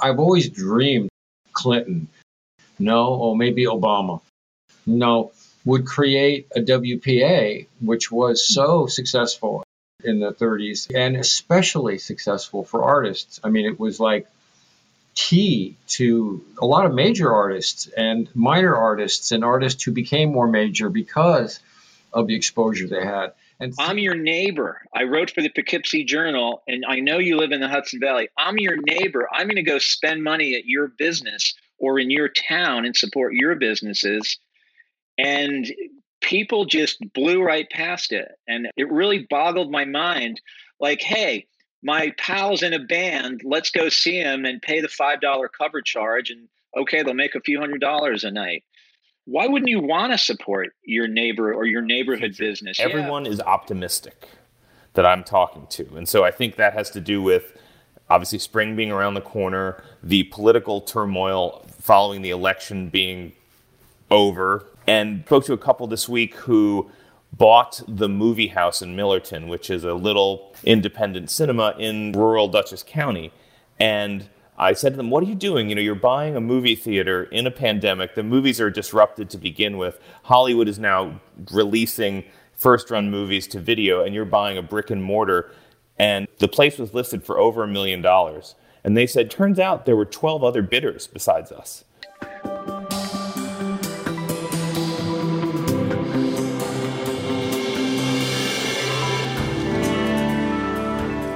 I've always dreamed Clinton, no, or maybe Obama, no, would create a WPA, which was so successful in the 30s and especially successful for artists. I mean, it was like key to a lot of major artists and minor artists and artists who became more major because of the exposure they had. And I'm your neighbor. I wrote for the Poughkeepsie Journal, and I know you live in the Hudson Valley. I'm your neighbor. I'm going to go spend money at your business or in your town and support your businesses. And people just blew right past it. And it really boggled my mind like, hey, my pal's in a band, let's go see him and pay the $5 cover charge. And okay, they'll make a few hundred dollars a night. Why wouldn't you want to support your neighbor or your neighborhood business? Everyone yeah. is optimistic that I'm talking to. And so I think that has to do with obviously spring being around the corner, the political turmoil following the election being over, and spoke to a couple this week who bought the movie house in Millerton, which is a little independent cinema in rural Dutchess County. And I said to them, What are you doing? You know, you're buying a movie theater in a pandemic. The movies are disrupted to begin with. Hollywood is now releasing first run movies to video, and you're buying a brick and mortar. And the place was listed for over a million dollars. And they said, Turns out there were 12 other bidders besides us.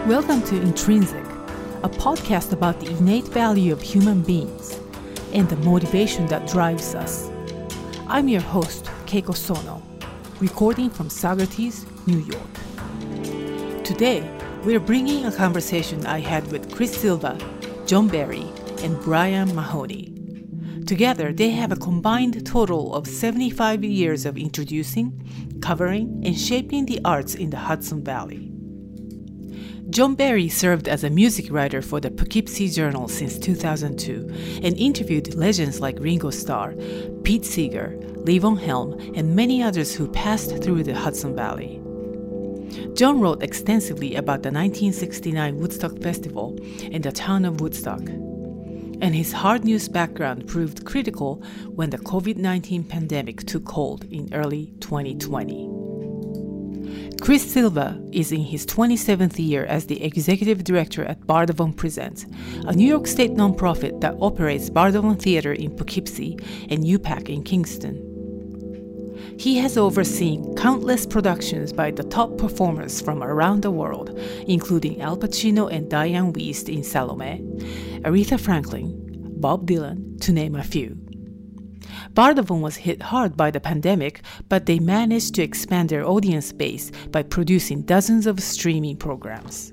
Welcome to Intrinsic, a podcast about the innate value of human beings and the motivation that drives us. I'm your host, Keiko Sono, recording from Saugerties, New York. Today, we're bringing a conversation I had with Chris Silva, John Berry, and Brian Mahoney. Together, they have a combined total of 75 years of introducing, covering, and shaping the arts in the Hudson Valley. John Berry served as a music writer for the Poughkeepsie Journal since 2002 and interviewed legends like Ringo Starr, Pete Seeger, Levon Helm, and many others who passed through the Hudson Valley. John wrote extensively about the 1969 Woodstock Festival and the town of Woodstock. And his hard news background proved critical when the COVID 19 pandemic took hold in early 2020. Chris Silva is in his 27th year as the executive director at Bardavon Presents, a New York State nonprofit that operates Bardavon Theater in Poughkeepsie and UPAC in Kingston. He has overseen countless productions by the top performers from around the world, including Al Pacino and Dianne Wiest in Salome, Aretha Franklin, Bob Dylan, to name a few. Bardavon was hit hard by the pandemic, but they managed to expand their audience base by producing dozens of streaming programs.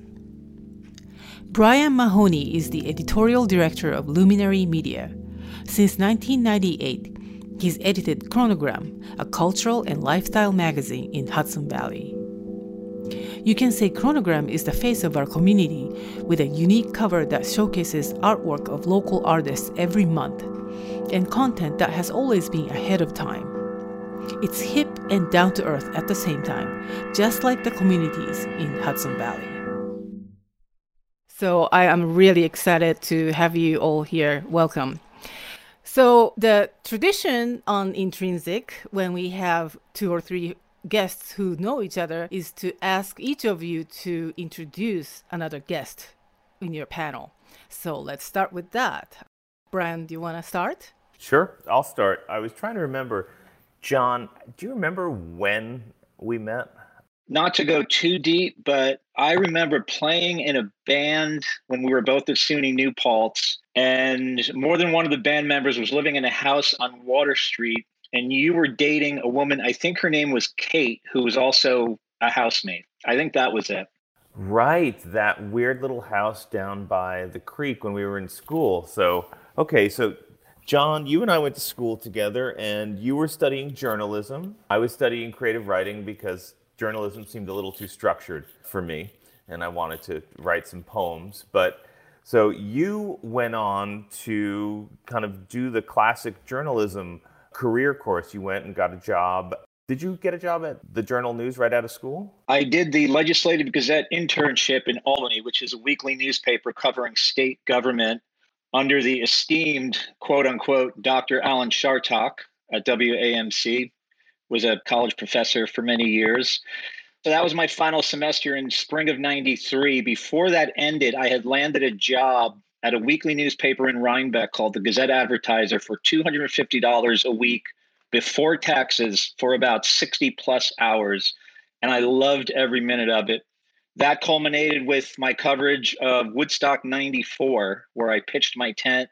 Brian Mahoney is the editorial director of Luminary Media. Since 1998, he's edited Chronogram, a cultural and lifestyle magazine in Hudson Valley. You can say Chronogram is the face of our community with a unique cover that showcases artwork of local artists every month and content that has always been ahead of time. It's hip and down to earth at the same time, just like the communities in Hudson Valley. So I am really excited to have you all here. Welcome. So the tradition on Intrinsic, when we have two or three guests who know each other, is to ask each of you to introduce another guest in your panel. So let's start with that. Brian, do you want to start? Sure, I'll start. I was trying to remember, John, do you remember when we met? Not to go too deep, but I remember playing in a band when we were both at SUNY New Paltz, and more than one of the band members was living in a house on Water Street, and you were dating a woman, I think her name was Kate, who was also a housemate. I think that was it. Right, that weird little house down by the creek when we were in school. So, okay, so John, you and I went to school together, and you were studying journalism. I was studying creative writing because journalism seemed a little too structured for me, and I wanted to write some poems. But so you went on to kind of do the classic journalism career course. You went and got a job. Did you get a job at the Journal News right out of school? I did the Legislative Gazette internship in Albany, which is a weekly newspaper covering state government under the esteemed quote unquote Dr. Alan Chartock at WAMC, was a college professor for many years. So that was my final semester in spring of 93. Before that ended, I had landed a job at a weekly newspaper in Rhinebeck called the Gazette Advertiser for $250 a week before taxes for about 60 plus hours. And I loved every minute of it. That culminated with my coverage of Woodstock 94, where I pitched my tent,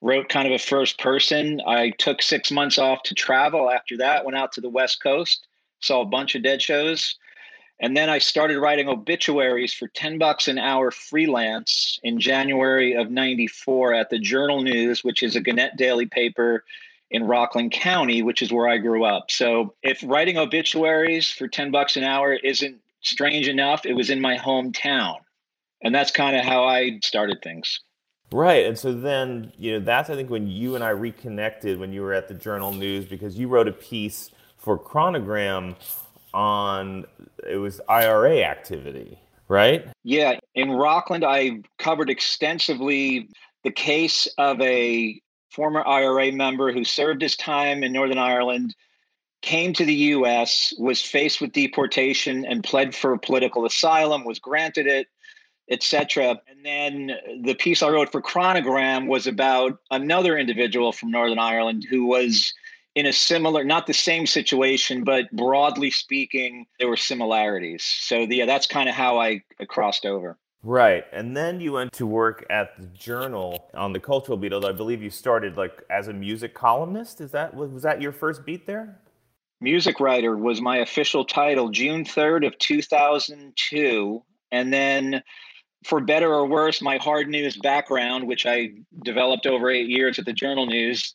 wrote kind of a first person. I took six months off to travel after that, went out to the West Coast, saw a bunch of dead shows. And then I started writing obituaries for 10 bucks an hour freelance in January of 94 at the Journal News, which is a Gannett daily paper in Rockland County, which is where I grew up. So if writing obituaries for 10 bucks an hour isn't strange enough, it was in my hometown. And that's kind of how I started things. Right. And so then, you know, that's, I think, when you and I reconnected when you were at the Journal News because you wrote a piece for Chronogram on it was IRA activity, right? Yeah. In Rockland, I covered extensively the case of a former IRA member who served his time in Northern Ireland came to the US, was faced with deportation and pled for political asylum, was granted it, etc. And then the piece I wrote for Chronogram was about another individual from Northern Ireland who was in a similar, not the same situation, but broadly speaking, there were similarities. So the, yeah, that's kind of how I, crossed over. Right. And then you went to work at the Journal on the cultural beat, although I believe you started like as a music columnist. Is that was that your first beat there? Music writer was my official title, June 3rd of 2002. And then, for better or worse, my hard news background, which I developed over eight years at the Journal News,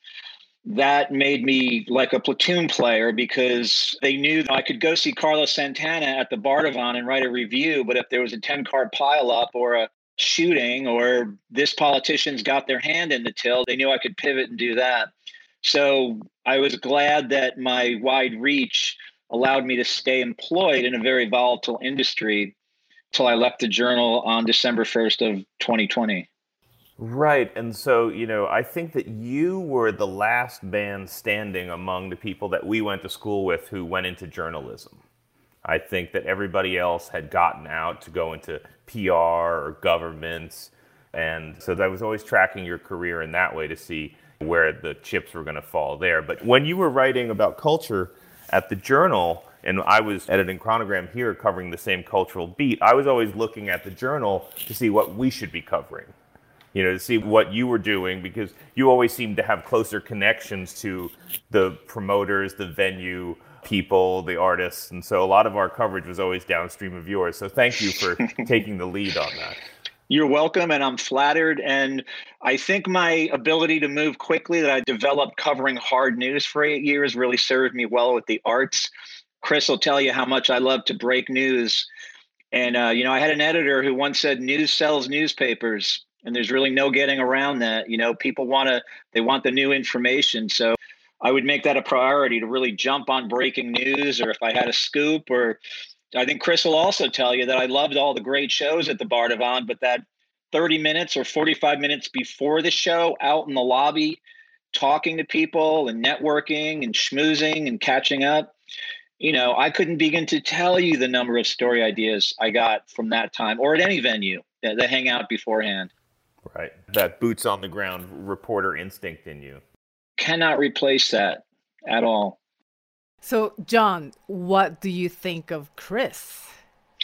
that made me like a platoon player because they knew I could go see Carlos Santana at the Bardavon and write a review. But if there was a 10 card pileup or a shooting or this politician's got their hand in the till, they knew I could pivot and do that. So I was glad that my wide reach allowed me to stay employed in a very volatile industry till I left the journal on December 1st of 2020. Right. And so, you know, I think that you were the last band standing among the people that we went to school with who went into journalism. I think that everybody else had gotten out to go into PR or governments. And so I was always tracking your career in that way to see where the chips were going to fall there. But when you were writing about culture at the Journal, and I was editing Chronogram here covering the same cultural beat, I was always looking at the Journal to see what we should be covering. You know, to see what you were doing because you always seemed to have closer connections to the promoters, the venue people, the artists. And so a lot of our coverage was always downstream of yours. So thank you for taking the lead on that. You're welcome, and I'm flattered. And I think my ability to move quickly that I developed covering hard news for eight years really served me well with the arts. Chris will tell you how much I love to break news. And, uh, you know, I had an editor who once said news sells newspapers, and there's really no getting around that. You know, people want to, they want the new information. So I would make that a priority to really jump on breaking news, or if I had a scoop or I think Chris will also tell you that I loved all the great shows at the Bardavon, but that 30 minutes or 45 minutes before the show out in the lobby, talking to people and networking and schmoozing and catching up, you know, I couldn't begin to tell you the number of story ideas I got from that time or at any venue that they hang out beforehand. Right. That boots on the ground reporter instinct in you. Cannot replace that at all. So, John, what do you think of Chris?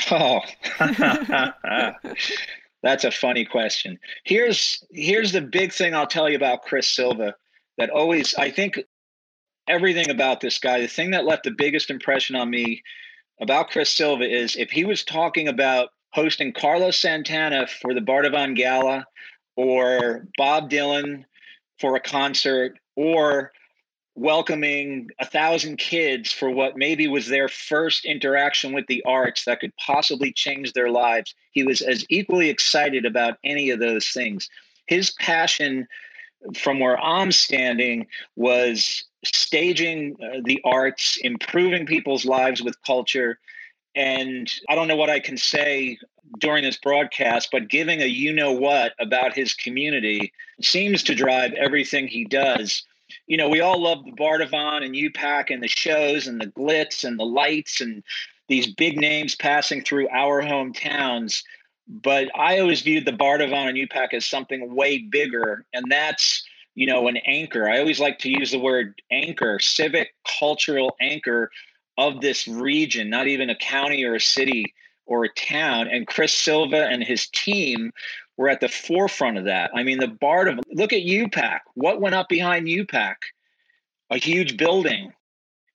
Oh, that's a funny question. Here's here's the big thing I'll tell you about Chris Silva that always I think everything about this guy, the thing that left the biggest impression on me about Chris Silva is if he was talking about hosting Carlos Santana for the Bardavon Gala or Bob Dylan for a concert or welcoming a thousand kids for what maybe was their first interaction with the arts that could possibly change their lives. He was as equally excited about any of those things. His passion, from where I'm standing, was staging uh, the arts, improving people's lives with culture. And I don't know what I can say during this broadcast, but giving a you know what about his community seems to drive everything he does. You know, we all love the Bardavon and UPAC and the shows and the glitz and the lights and these big names passing through our hometowns. But I always viewed the Bardavon and UPAC as something way bigger, and that's you know an anchor. I always like to use the word anchor, civic cultural anchor of this region, not even a county or a city or a town. And Chris Silva and his team were at the forefront of that. I mean, the Bardavon. Look at UPAC. What went up behind UPAC? A huge building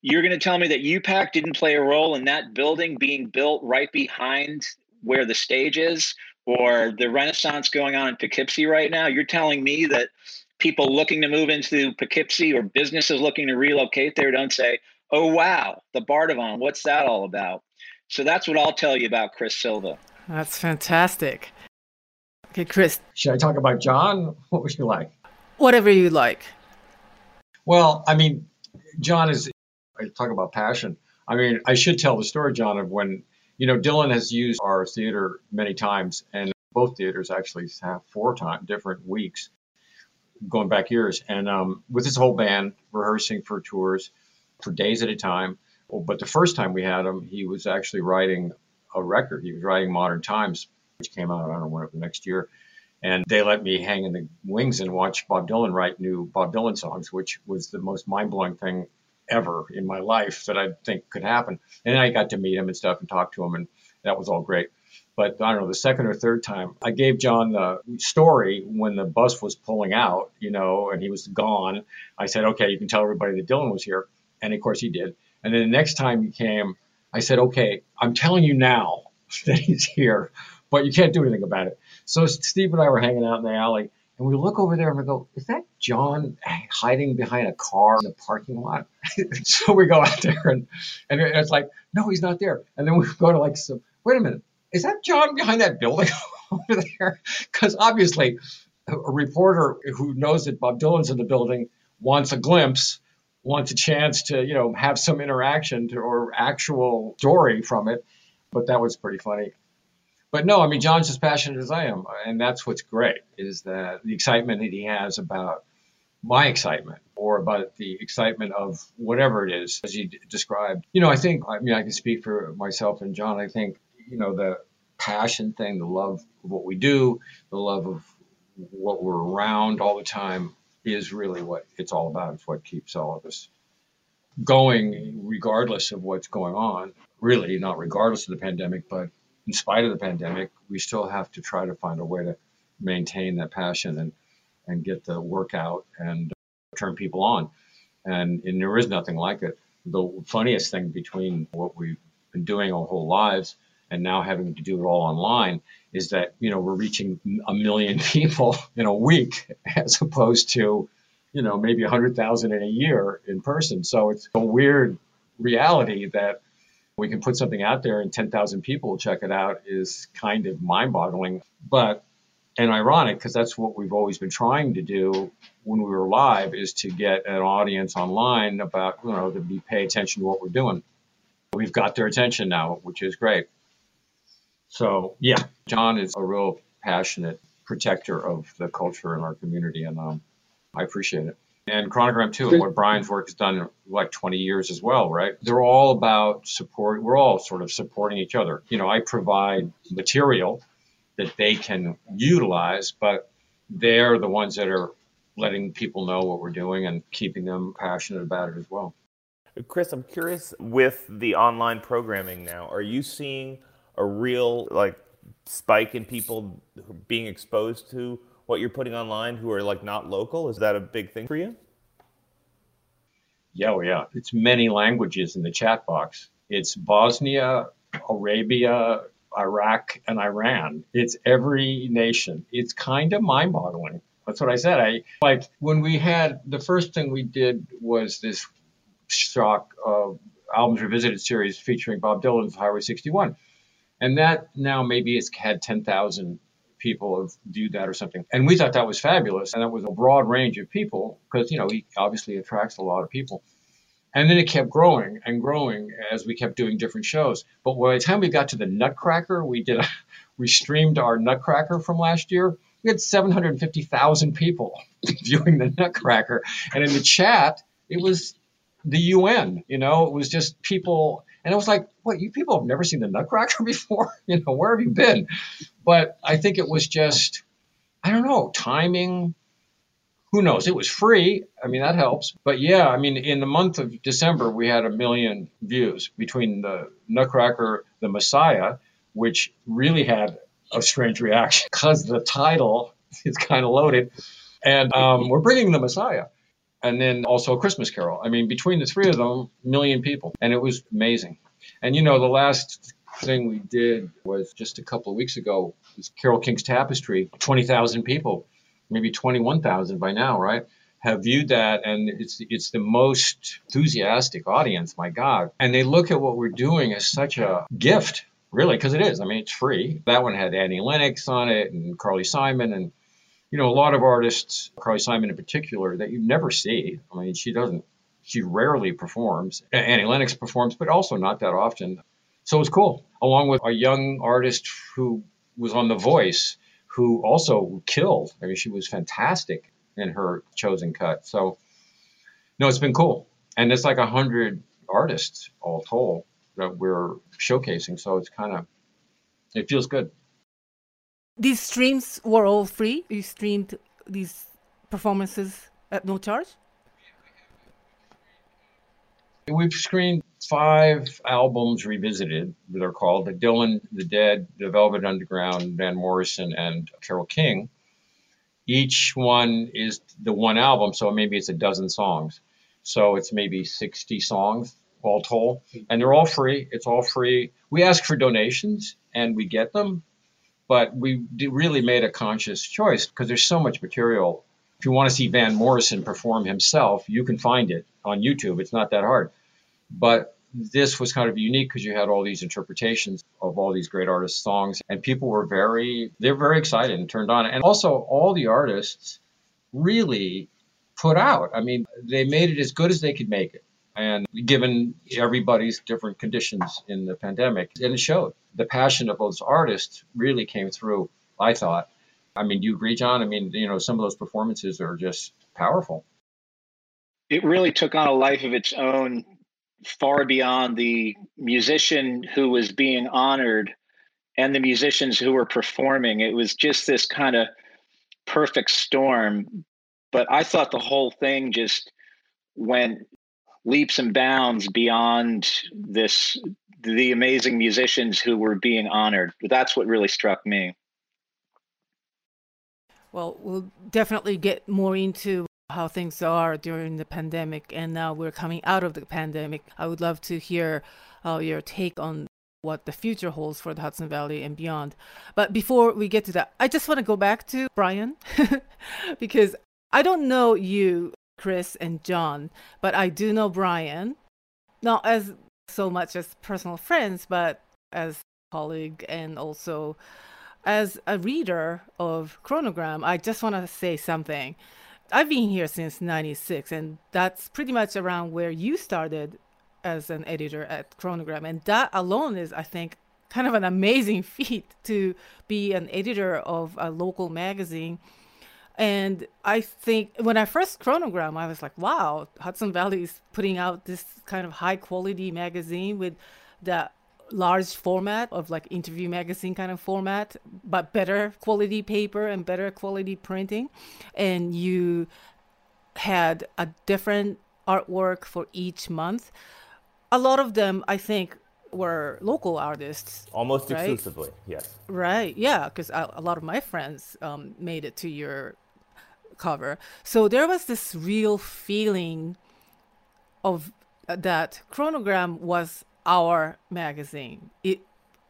you're going to tell me that UPAC didn't play a role in that building being built right behind where the stage is or the renaissance going on in Poughkeepsie right now? You're telling me that people looking to move into Poughkeepsie or businesses looking to relocate there don't say, oh, wow, the Bardavon, what's that all about? So that's what I'll tell you about Chris Silva. That's fantastic. Okay, Chris. Should I talk about John? What would you like? Whatever you like. Well, I mean, John is I talk about passion. I mean, I should tell the story, John, of when, you know, Dylan has used our theater many times, and both theaters actually have four time different weeks going back years. And um, with his whole band rehearsing for tours for days at a time. But the first time we had him, he was actually writing a record. He was writing Modern Times, which came out, I don't know, when, the next year. And they let me hang in the wings and watch Bob Dylan write new Bob Dylan songs, which was the most mind blowing thing ever in my life that I think could happen. And I got to meet him and stuff and talk to him, and that was all great. But I don't know, the second or third time, I gave John the story when the bus was pulling out, you know, and he was gone. I said, okay, you can tell everybody that Dylan was here. And of course he did. And then the next time he came, I said, okay, I'm telling you now that he's here, but you can't do anything about it. So Steve and I were hanging out in the alley and we look over there and we go, is that John hiding behind a car in the parking lot? so we go out there and, and it's like, no, he's not there. And then we go to like, some, wait a minute, is that John behind that building over there? Because obviously, a reporter who knows that Bob Dylan's in the building wants a glimpse, wants a chance to, you know, have some interaction to, or actual story from it. But that was pretty funny but no, I mean, John's as passionate as I am. And that's what's great is that the excitement that he has about my excitement or about the excitement of whatever it is, as you d- described. You know, I think, I mean, I can speak for myself and John. I think, you know, the passion thing, the love of what we do, the love of what we're around all the time is really what it's all about. It's what keeps all of us going, regardless of what's going on. Really, not regardless of the pandemic, but in spite of the pandemic, we still have to try to find a way to maintain that passion and, and get the work out and turn people on. And, and there is nothing like it. The funniest thing between what we've been doing our whole lives and now having to do it all online is that you know we're reaching a million people in a week as opposed to you know maybe 100,000 in a year in person so it's a weird reality that we can put something out there and 10,000 people check it out is kind of mind boggling. But, and ironic, because that's what we've always been trying to do when we were live, is to get an audience online about, you know, to be pay attention to what we're doing. We've got their attention now, which is great. So, yeah, John is a real passionate protector of the culture in our community, and um, I appreciate it and Chronogram too, and what Brian's work has done like 20 years as well, right? They're all about support. We're all sort of supporting each other. You know, I provide material that they can utilize, but they're the ones that are letting people know what we're doing and keeping them passionate about it as well. Chris, I'm curious with the online programming now, are you seeing a real like spike in people being exposed to what you're putting online who are like not local? Is that a big thing for you? Yeah, oh yeah. It's many languages in the chat box. It's Bosnia, Arabia, Iraq, and Iran. It's every nation. It's kind of mind boggling. That's what I said. I like when we had the first thing we did was this shock uh, albums revisited series featuring Bob Dylan's Highway 61, and that now maybe it's had 10,000 people have viewed that or something. And we thought that was fabulous. And that was a broad range of people because, you know, he obviously attracts a lot of people. And then it kept growing and growing as we kept doing different shows. But by the time we got to the Nutcracker, we did a, we streamed our Nutcracker from last year. We had 750,000 people viewing the Nutcracker. And in the chat, it was the UN, you know, it was just people. And it was like, what, you people have never seen the Nutcracker before? You know, where have you been? But I think it was just, I don't know, timing. Who knows? It was free. I mean, that helps. But yeah, I mean, in the month of December, we had a million views between the Nutcracker, the Messiah, which really had a strange reaction because the title is kind of loaded. And um, we're bringing the Messiah. And then also a Christmas Carol. I mean, between the three of them, million people. And it was amazing. And you know, the last thing we did was just a couple of weeks ago was Carole King's Tapestry. 20,000 people, maybe 21,000 by now, right? Have viewed that, and it's it's the most enthusiastic audience. My God! And they look at what we're doing as such a gift really, because it is. I mean, it's free. That one had Annie Lennox on it and Carly Simon and you know a lot of artists, Carly Simon in particular, that you never see. I mean, she doesn't. She rarely performs. Annie Lennox performs, but also not that often. So it was cool. Along with a young artist who was on The Voice, who also killed. I mean, she was fantastic in her chosen cut. So, no, it's been cool. And it's like a hundred artists all told that we're showcasing. So it's kind of it feels good. These streams were all free. You streamed these performances at no charge. We've screened five albums revisited. They're called the Dylan, the Dead, the Velvet Underground, Van Morrison, and Carole King. Each one is the one album, so maybe it's a dozen songs. So it's maybe 60 songs all told, and they're all free. It's all free. We ask for donations and we get them, but we really made a conscious choice because there's so much material. If you want to see Van Morrison perform himself, you can find it on YouTube. It's not that hard. But this was kind of unique because you had all these interpretations of all these great artists' songs, and people were very they're very excited and turned on. And also, all the artists really put out. I mean, they made it as good as they could make it. And given everybody's different conditions in the pandemic, and it showed. The passion of those artists really came through, I thought. I mean, do you agree, John? I mean, you know, some of those performances are just powerful. It really took on a life of its own, far beyond the musician who was being honored and the musicians who were performing. It was just this kind of perfect storm. But I thought the whole thing just went leaps and bounds beyond this the amazing musicians who were being honored. That's what really struck me. Well, we'll definitely get more into how things are during the pandemic, and now we're coming out of the pandemic. I would love to hear uh, your take on what the future holds for the Hudson Valley and beyond. But before we get to that, I just want to go back to Brian because I don't know you Chris and John, but I do know Brian, not as so much as personal friends, but as colleague and also as a reader of Chronogram. I just want to say something. I've been here since 96 and that's pretty much around where you started as an editor at Chronogram and that alone is I think kind of an amazing feat to be an editor of a local magazine. And I think when I first chronogram, I was like, wow, Hudson Valley is putting out this kind of high quality magazine with the large format of like interview magazine kind of format, but better quality paper and better quality printing. And you had a different artwork for each month. A lot of them, I think, were local artists. Almost right? exclusively, yes. Right, yeah, because a, a, lot of my friends um, made it to your cover. So there was this real feeling of uh, that Chronogram was our magazine. It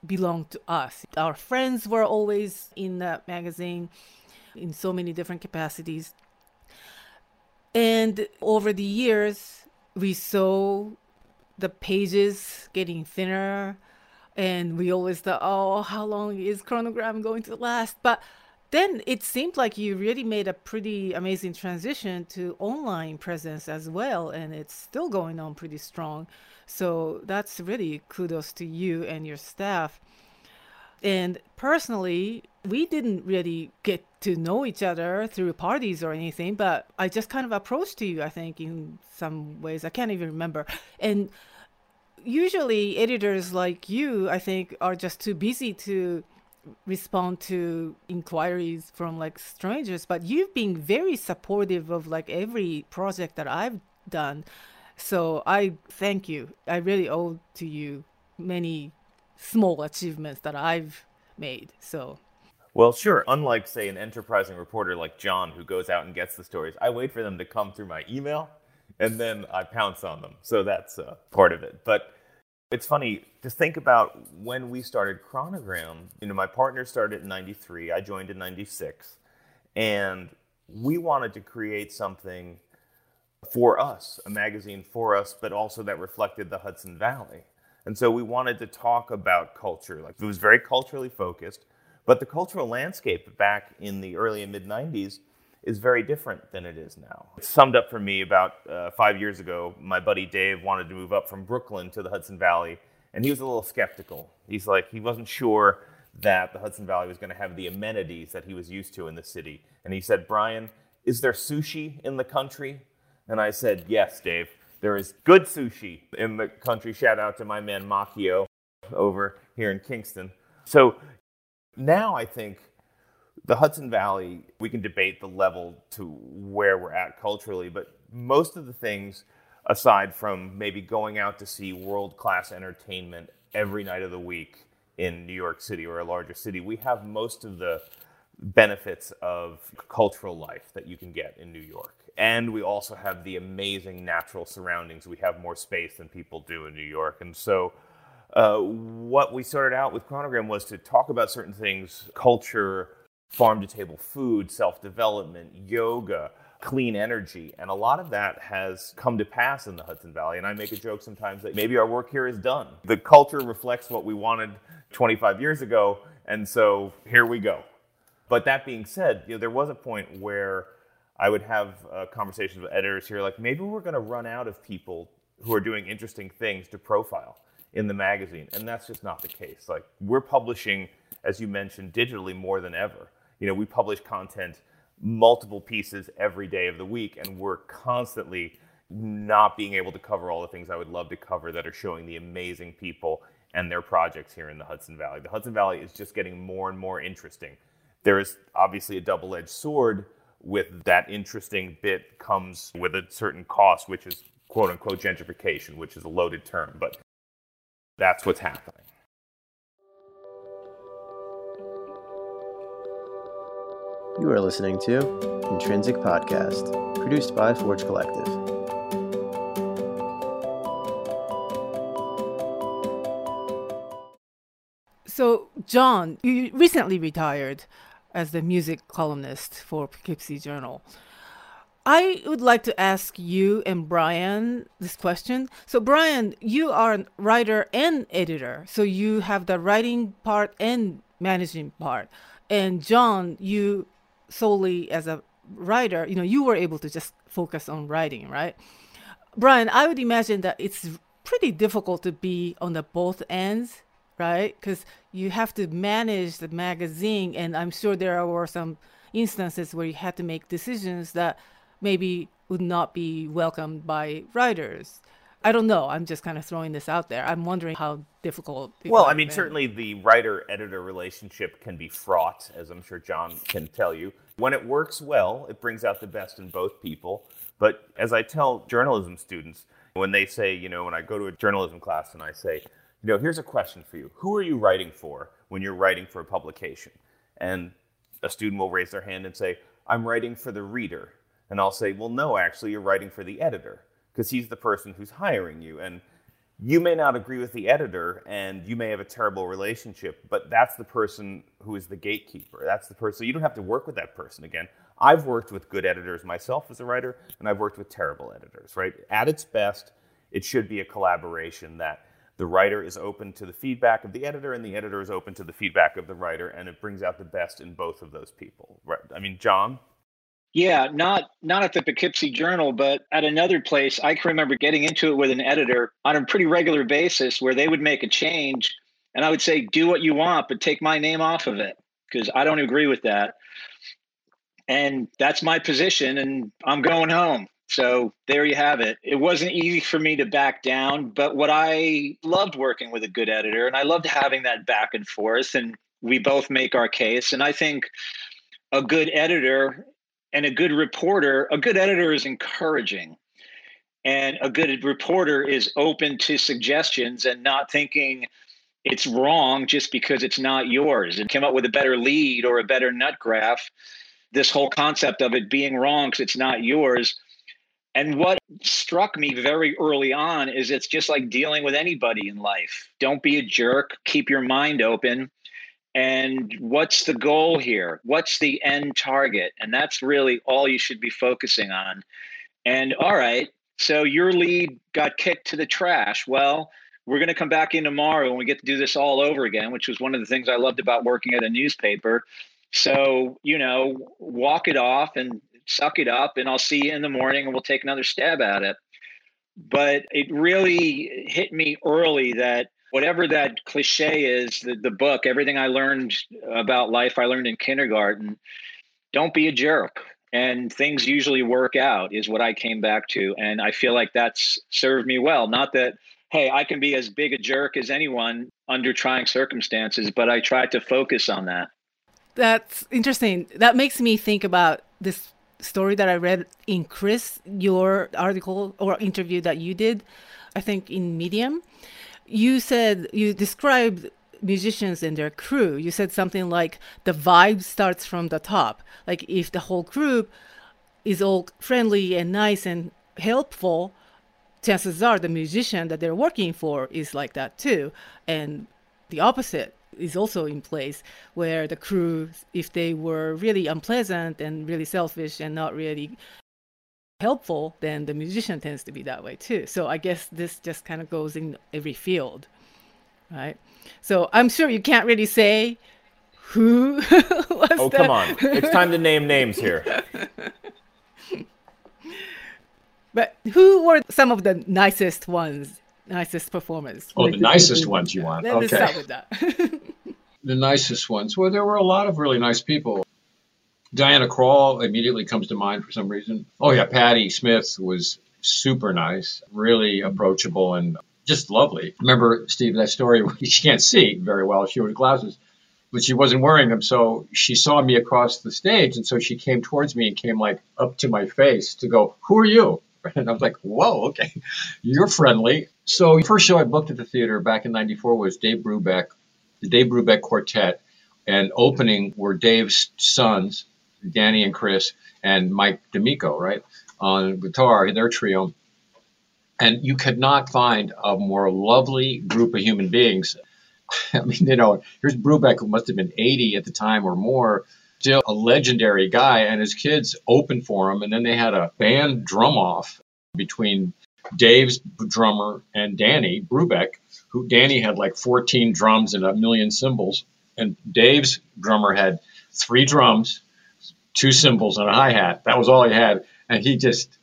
belonged to us. Our friends were always in the magazine in so many different capacities. And over the years, we saw the pages getting thinner and we always thought, oh, how long is Chronogram going to last? But then it seemed like you really made a pretty amazing transition to online presence as well and it's still going on pretty strong so that's really kudos to you and your staff And personally, we didn't really get to know each other through parties or anything, but I just kind of approached you, I think, in some ways. I can't even remember. And usually, editors like you, I think, are just too busy to respond to inquiries from like strangers but you've been very supportive of like every project that i've done so i thank you i really owe to you many small achievements that i've made so well, sure. Unlike, say, an enterprising reporter like John who goes out and gets the stories, I wait for them to come through my email and then I pounce on them. So that's uh, part of it. But it's funny to think about when we started Chronogram. You know, my partner started in 93, I joined in 96, and we wanted to create something for us, a magazine for us, but also that reflected the Hudson Valley. And so we wanted to talk about culture. Like it was very culturally focused. But the cultural landscape back in the early and mid 90s is very different than it is now. It summed up for me about uh, five years ago. My buddy Dave wanted to move up from Brooklyn to the Hudson Valley, and he was a little skeptical. He's like, he wasn't sure that the Hudson Valley was going to have the amenities that he was used to in the city. And he said, Brian, is there sushi in the country? And I said, Yes, Dave. There is good sushi in the country. Shout out to my man Makio over here in Kingston. So now I think the Hudson Valley, we can debate the level to where we're at culturally, but most of the things, aside from maybe going out to see world class entertainment every night of the week in New York City or a larger city, we have most of the benefits of cultural life that you can get in New York. And we also have the amazing natural surroundings. We have more space than people do in New York. And so uh, what we started out with Chronogram was to talk about certain things culture, farm to table food, self development, yoga, clean energy. And a lot of that has come to pass in the Hudson Valley. And I make a joke sometimes that maybe our work here is done. The culture reflects what we wanted 25 years ago. And so here we go. But that being said, you know, there was a point where I would have uh, conversations with editors here, like maybe we're going to run out of people who are doing interesting things to profile in the magazine. And that's just not the case. Like we're publishing, as you mentioned, digitally more than ever. You know, we publish content multiple pieces every day of the week, and we're constantly not being able to cover all the things I would love to cover that are showing the amazing people and their projects here in the Hudson Valley. The Hudson Valley is just getting more and more interesting. There is obviously a double edged sword with that interesting bit comes with a certain cost, which is quote unquote gentrification, which is a loaded term. But that's what's happening. You are listening to Intrinsic Podcast, produced by Forge Collective. So, John, you recently retired as the music columnist for Poughkeepsie Journal. I would like to ask you and Brian this question. So, Brian, you are a writer and editor, so you have the writing part and managing part. And John, you solely as a writer, you know, you were able to just focus on writing, right? Brian, I would imagine that it's pretty difficult to be on the both ends, right? Because you have to manage the magazine, and I'm sure there were some instances where you had to make decisions that maybe would not be welcomed by writers. I don't know. I'm just kind of throwing this out there. I'm wondering how difficult. well, I mean, been. certainly the writer-editor relationship can be fraught, as I'm sure John can tell you. When it works well, it brings out the best in both people. But as I tell journalism students, when they say, you know, when I go to a journalism class and I say, you know, here's a question for you: Who are you writing for when you're writing for a publication? And a student will raise their hand and say, I'm writing for the reader. And I'll say, well, no, actually, you're writing for the editor because he's the person who's hiring you. And you may not agree with the editor and you may have a terrible relationship, but that's the person who is the gatekeeper. That's the person. You don't have to work with that person again. I've worked with good editors myself as a writer, and I've worked with terrible editors, right? At its best, it should be a collaboration that the writer is open to the feedback of the editor and the editor is open to the feedback of the writer, and it brings out the best in both of those people. Right? I mean, John? Yeah, not not at the Poughkeepsie Journal, but at another place. I can remember getting into it with an editor on a pretty regular basis where they would make a change And I would say, do what you want, but take my name off of it because I don't agree with that. And that's my position, and I'm going home. So there you have it. It wasn't easy for me to back down, but what I loved working with a good editor, and I loved having that back and forth, and we both make our case. And I think a good editor and a good reporter, a good editor is encouraging. And a good reporter is open to suggestions and not thinking it's wrong just because it's not yours and come up with a better lead or a better nut graph. This whole concept of it being wrong because it's not yours. And what struck me very early on is it's just like dealing with anybody in life. Don't be a jerk, keep your mind open. And what's the goal here? What's the end target? And that's really all you should be focusing on. And all right, so your lead got kicked to the trash. Well, we're going to come back in tomorrow and we get to do this all over again, which was one of the things I loved about working at a newspaper. So, you know, walk it off and suck it up, and I'll see you in the morning and we'll take another stab at it. But it really hit me early that whatever that cliche is, the, the book, everything I learned about life, I learned in kindergarten. Don't be a jerk and things usually work out is what i came back to and i feel like that's served me well not that hey i can be as big a jerk as anyone under trying circumstances but i tried to focus on that that's interesting that makes me think about this story that i read in chris your article or interview that you did i think in medium you said you described musicians and their crew. You said something like the vibe starts from the top. Like if the whole group is all friendly and nice and helpful, chances are the musician that they're working for is like that too. And the opposite is also in place where the crew, if they were really unpleasant and really selfish and not really helpful, then the musician tends to be that way too. So I guess this just kind of goes in every field, right? So I'm sure you can't really say who was Oh, come on. It's time to name names here. but who were some of the nicest ones, nicest performers? Oh, the nicest ones you want. Let's okay. start with that. the nicest ones. Well, there were a lot of really nice people. Diana Krall immediately comes to mind for some reason. Oh, yeah, Patti Smith was super nice, really approachable and just lovely. Remember, Steve, that story, she can't see very well. She wears glasses, but she wasn't wearing them. So she saw me across the stage. And so she came towards me and came like up to my face to go, Who are you? And I was like, Whoa, okay, you're friendly. So the first show I booked at the theater back in 94 was Dave Brubeck, the Dave Brubeck Quartet. And opening were Dave's sons, Danny and Chris, and Mike DeMicco, right, on guitar, their trio and you could not find a more lovely group of human beings. I mean, you know, here's Brubeck, who must have been 80 at the time or more, still a legendary guy, and his kids opened for him. And then they had a band drum off between Dave's drummer and Danny Brubeck, who Danny had like 14 drums and a million cymbals, and Dave's drummer had three drums, two cymbals, and a hi hat. That was all he had, and he just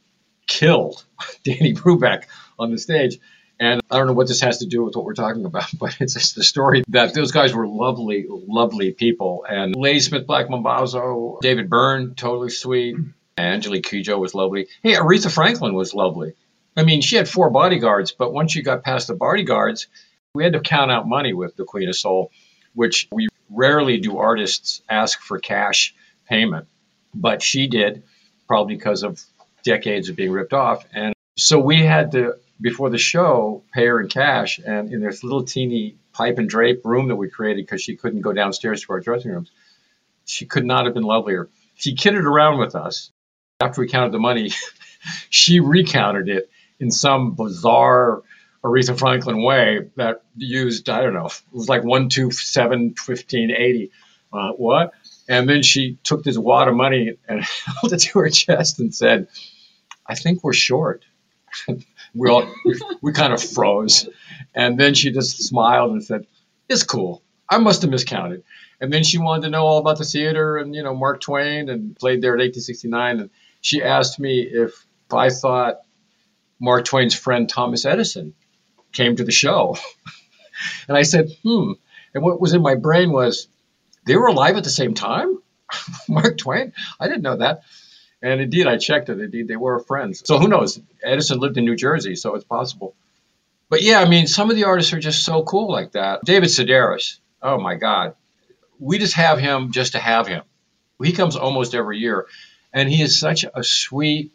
killed Danny Brubeck on the stage. And I don't know what this has to do with what we're talking about, but it's just the story that those guys were lovely, lovely people. And Ladysmith Black Mambazo, David Byrne, totally sweet. Angelique Kidjo was lovely. Hey, Aretha Franklin was lovely. I mean, she had four bodyguards, but once you got past the bodyguards, we had to count out money with the Queen of Soul, which we rarely do artists ask for cash payment. But she did, probably because of decades of being ripped off. And so we had to, before the show, pay her in cash. And in this little teeny pipe and drape room that we created because she couldn't go downstairs to our dressing rooms, she could not have been lovelier. She kidded around with us. After we counted the money, she recounted it in some bizarre Aretha Franklin way that used, I don't know, it was like 1, 2, 7, 15, 80. Uh, what? And then she took this wad of money and held it to her chest and said, I think we're short. we all we, we kind of froze, and then she just smiled and said, "It's cool. I must have miscounted." And then she wanted to know all about the theater and you know Mark Twain and played there in 1869. And she asked me if I thought Mark Twain's friend Thomas Edison came to the show. and I said, hmm. And what was in my brain was, they were alive at the same time? Mark Twain? I didn't know that. And indeed, I checked it. Indeed, they were friends. So who knows? Edison lived in New Jersey, so it's possible. But yeah, I mean, some of the artists are just so cool like that. David Sedaris, oh my God. We just have him just to have him. He comes almost every year, and he is such a sweet,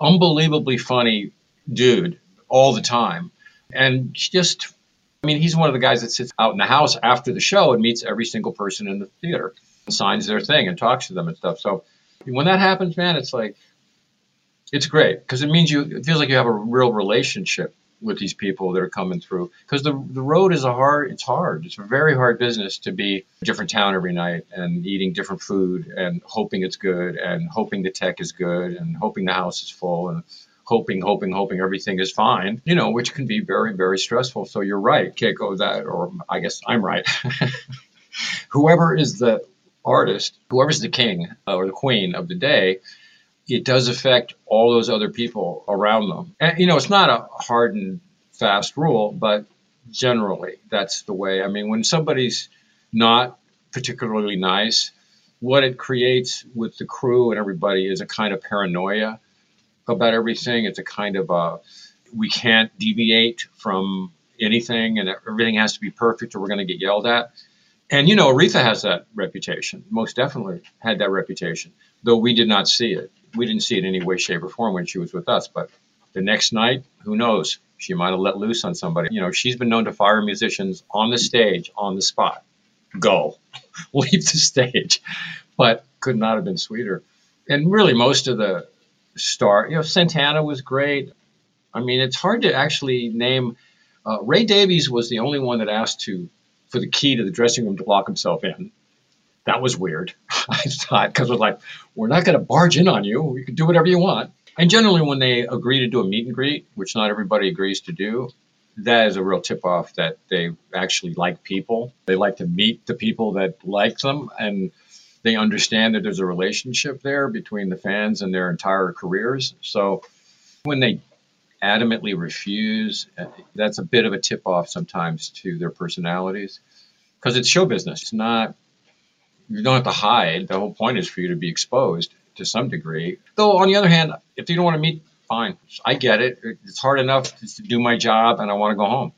unbelievably funny dude all the time. And just, I mean, he's one of the guys that sits out in the house after the show and meets every single person in the theater, and signs their thing and talks to them and stuff. So when that happens, man, it's like, it's great because it means you, it feels like you have a real relationship with these people that are coming through because the, the road is a hard it's hard it's a very hard business to be a different town every night and eating different food and hoping it's good and hoping the tech is good and hoping the house is full and hoping hoping hoping everything is fine you know which can be very very stressful so you're right keiko that or i guess i'm right whoever is the artist whoever's the king uh, or the queen of the day it does affect all those other people around them. And, you know, it's not a hard and fast rule, but generally that's the way. I mean, when somebody's not particularly nice, what it creates with the crew and everybody is a kind of paranoia about everything. It's a kind of a, we can't deviate from anything and everything has to be perfect or we're going to get yelled at. And, you know, Aretha has that reputation, most definitely had that reputation, though we did not see it we didn't see it in any way, shape, or form when she was with us. But the next night, who knows? She might have let loose on somebody. You know, she's been known to fire musicians on the stage, on the spot. Go, leave the stage. But could not have been sweeter. And really, most of the star, you know, Santana was great. I mean, it's hard to actually name. Uh, Ray Davies was the only one that asked to for the key to the dressing room to lock himself in. That was weird, I thought, because it was like, we're not going to barge in on you. You can do whatever you want. And generally, when they agree to do a meet and greet, which not everybody agrees to do, that is a real tip off that they actually like people. They like to meet the people that like them and they understand that there's a relationship there between the fans and their entire careers. So when they adamantly refuse, uh, that's a bit of a tip off sometimes to their personalities because it's show business. It's not you don't have to hide. The whole point is for you to be exposed to some degree. Though, on the other hand, if you don't want to meet, fine. I get it. It's hard enough to do my job and I want to go home.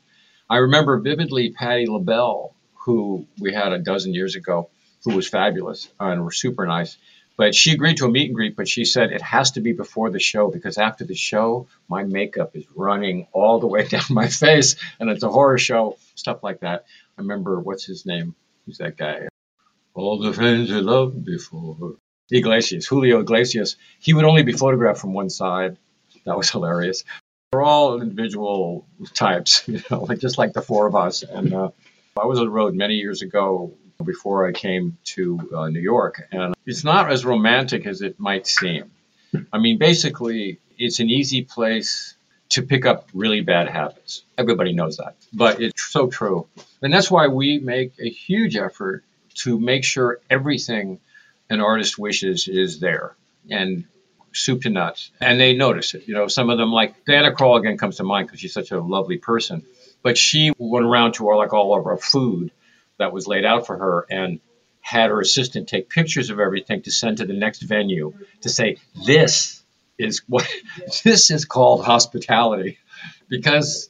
I remember vividly Patti LaBelle, who we had a dozen years ago, who was fabulous and were super nice. But she agreed to a meet and greet, but she said it has to be before the show because after the show, my makeup is running all the way down my face and it's a horror show, stuff like that. I remember, what's his name? Who's that guy? all the friends you loved before. Iglesias, Julio Iglesias, he would only be photographed from one side. That was hilarious. We're all individual types, you know, like just like the four of us. And uh, I was on the road many years ago before I came to uh, New York, and it's not as romantic as it might seem. I mean, basically, it's an easy place to pick up really bad habits. Everybody knows that, but it's so true. And that's why we make a huge effort to make sure everything an artist wishes is there and soup to nuts. And they notice it. You know, some of them, like Diana Krall again comes to mind because she's such a lovely person. But she went around to our, like all of our food that was laid out for her and had her assistant take pictures of everything to send to the next venue to say, this is what this is called hospitality. Because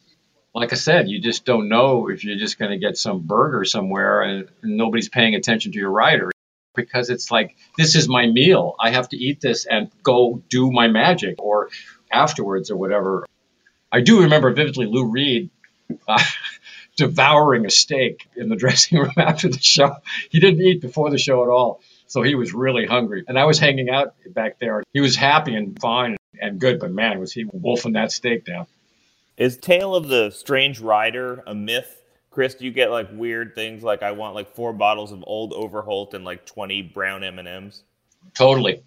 like I said, you just don't know if you're just going to get some burger somewhere and nobody's paying attention to your rider because it's like, this is my meal. I have to eat this and go do my magic or afterwards or whatever. I do remember vividly Lou Reed uh, devouring a steak in the dressing room after the show. He didn't eat before the show at all. So he was really hungry. And I was hanging out back there. He was happy and fine and good, but man, was he wolfing that steak down. Is Tale of the Strange Rider a myth? Chris, do you get like weird things like I want like four bottles of old Overholt and like 20 brown M&Ms? Totally.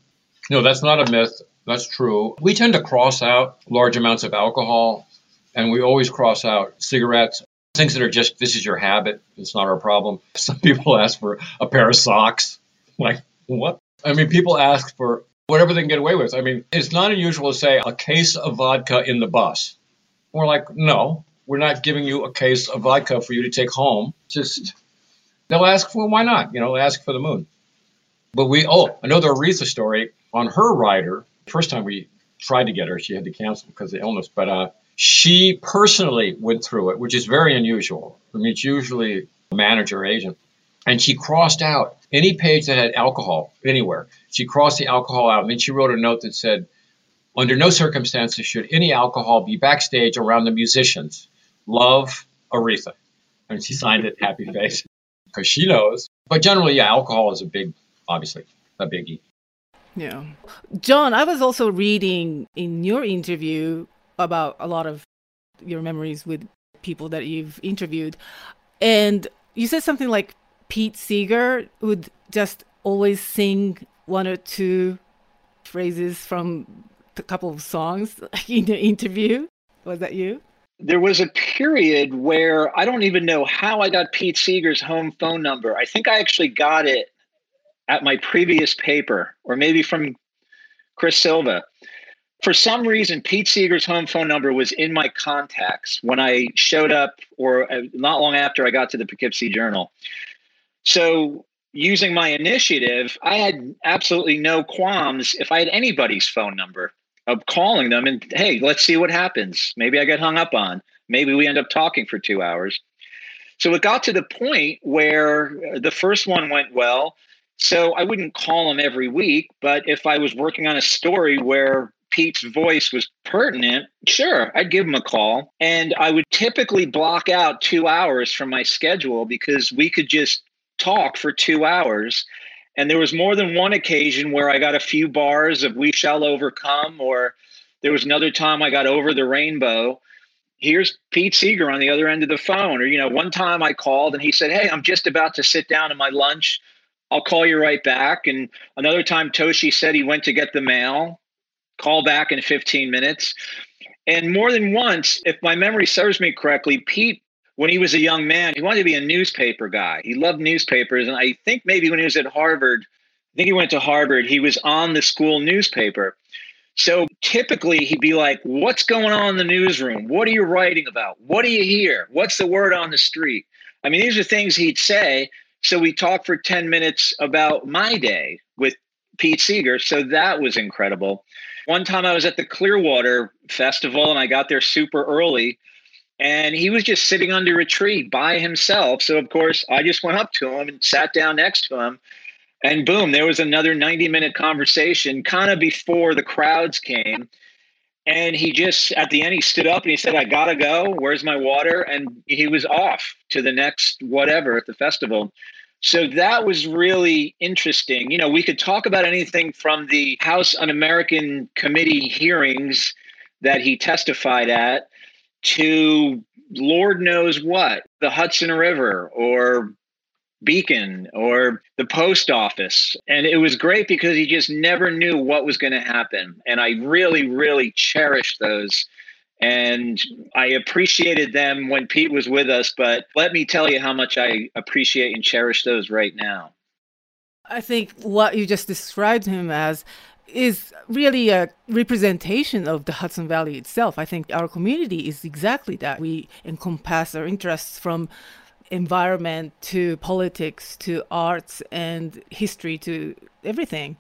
No, that's not a myth. That's true. We tend to cross out large amounts of alcohol and we always cross out cigarettes, things that are just this is your habit. It's not our problem. Some people ask for a pair of socks. Like, what? I mean, people ask for whatever they can get away with. I mean, it's not unusual to say a case of vodka in the bus. We're like, no, we're not giving you a case of vodka for you to take home. Just they'll ask, well, why not? You know, ask for the moon. But we, oh, another Aretha story on her rider. First time we tried to get her, she had to cancel because of illness. But uh, she personally went through it, which is very unusual. I mean, it's usually a manager agent. And she crossed out any page that had alcohol anywhere. She crossed the alcohol out. And then she wrote a note that said, under no circumstances should any alcohol be backstage around the musicians. Love, Aretha. And she signed it, happy face, because she knows. But generally, yeah, alcohol is a big, obviously, a biggie. Yeah. John, I was also reading in your interview about a lot of your memories with people that you've interviewed. And you said something like Pete Seeger would just always sing one or two phrases from a couple of songs in the interview. Was that you? There was a period where I don't even know how I got Pete Seeger's home phone number. I think I actually got it at my previous paper, or maybe from Chris Silva. For some reason, Pete Seeger's home phone number was in my contacts when I showed up, or uh, not long after I got to the Poughkeepsie Journal. So, using my initiative, I had absolutely no qualms if I had anybody's phone number of calling them and, hey, let's see what happens. Maybe I get hung up on. Maybe we end up talking for two hours. So it got to the point where the first one went well. So I wouldn't call them every week, but if I was working on a story where Pete's voice was pertinent, sure, I'd give him a call. And I would typically block out two hours from my schedule because we could just talk for two hours. And there was more than one occasion where I got a few bars of We Shall Overcome, or there was another time I got Over the Rainbow. Here's Pete Seeger on the other end of the phone. Or, you know, one time I called and he said, Hey, I'm just about to sit down in my lunch. I'll call you right back. And another time, Toshi said he went to get the mail, call back in 15 minutes. And more than once, if my memory serves me correctly, Pete when he was a young man, he wanted to be a newspaper guy. He loved newspapers. And I think maybe when he was at Harvard, I think he went to Harvard, he was on the school newspaper. So typically he'd be like, What's going on in the newsroom? What are you writing about? What do you hear? What's the word on the street? I mean, these are things he'd say. So we talked for 10 minutes about my day with Pete Seeger. So that was incredible. One time I was at the Clearwater Festival and I got there super early and he was just sitting under a tree by himself. So, of course, I just went up to him and sat down next to him. And boom, there was another 90 minute conversation kind of before the crowds came. And he just, at the end, he stood up and he said, I gotta go. Where's my water? And he was off to the next whatever at the festival. So that was really interesting. You know, we could talk about anything from the House Un American Committee hearings that he testified at to Lord knows what, the Hudson River or Beacon or the post office. And it was great because he just never knew what was going to happen. And I really, really cherished those. And I appreciated them when Pete was with us. But let me tell you how much I appreciate and cherish those right now. I think what you just described him as is really a representation of the Hudson Valley itself. I think our community is exactly that. We encompass our interests from environment to politics to arts and history to everything.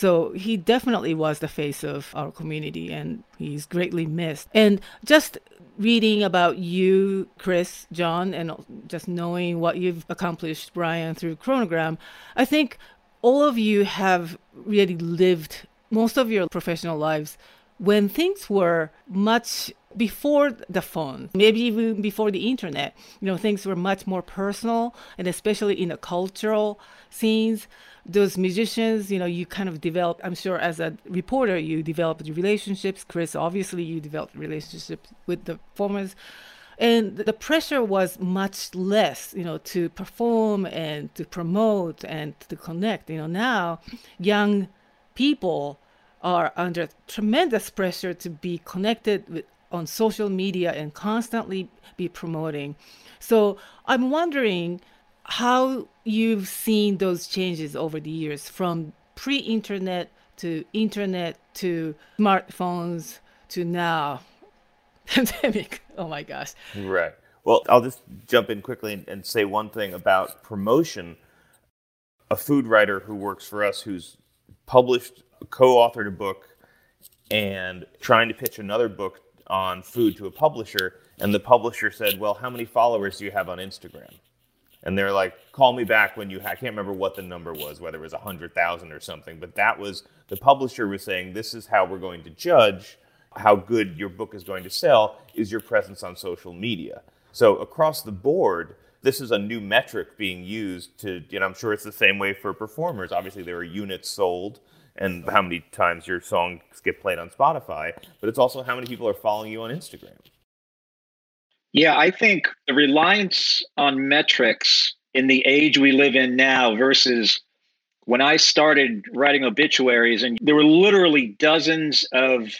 So he definitely was the face of our community and he's greatly missed. And just reading about you, Chris, John, and just knowing what you've accomplished, Brian, through Chronogram, I think all of you have really lived most of your professional lives when things were much before the phone, maybe even before the internet, you know, things were much more personal and especially in the cultural scenes. Those musicians, you know, you kind of develop, I'm sure as a reporter, you developed relationships. Chris, obviously, you developed relationships with the performers. And the pressure was much less you know to perform and to promote and to connect. You know now young people are under tremendous pressure to be connected with on social media and constantly be promoting. So i'm wondering how you've seen those changes over the years from pre-internet to internet to smartphones to now pandemic. Oh my gosh. Right. Well, I'll just jump in quickly and, and say one thing about promotion. A food writer who works for us who's published, co authored a book, and trying to pitch another book on food to a publisher. And the publisher said, Well, how many followers do you have on Instagram? And they're like, Call me back when you, ha-. I can't remember what the number was, whether it was 100,000 or something, but that was the publisher was saying, This is how we're going to judge how good your book is going to sell is your presence on social media. So across the board, this is a new metric being used to, know, I'm sure it's the same way for performers. Obviously, there are units sold and how many times your songs get played on Spotify, but it's also how many people are following you on Instagram. Yeah, I think the reliance on metrics in the age we live in now versus when I started writing obituaries, and there were literally dozens of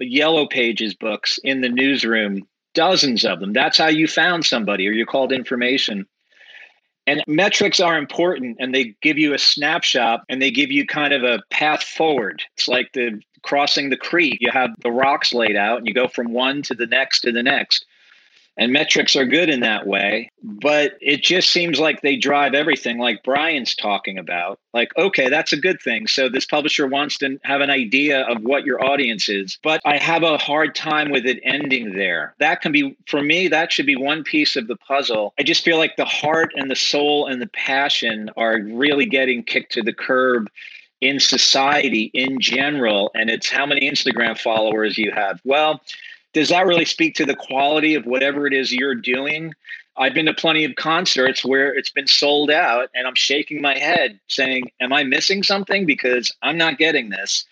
yellow pages books in the newsroom dozens of them. That's how you found somebody or you called information. And metrics are important and they give you a snapshot and they give you kind of a path forward. It's like the crossing the creek. You have the rocks laid out and you go from one to the next to the next. And metrics are good in that way, but it just seems like they drive everything, like Brian's talking about. Like, okay, that's a good thing. So this publisher wants to have an idea of what your audience is, but I have a hard time with it ending there. That can be, for me, that should be one piece of the puzzle. I just feel like the heart and the soul and the passion are really getting kicked to the curb in society in general. And it's how many Instagram followers you have. Well, does that really speak to the quality of whatever it is you're doing? I've been to plenty of concerts where it's been sold out and I'm shaking my head saying, Am I missing something? Because I'm not getting this.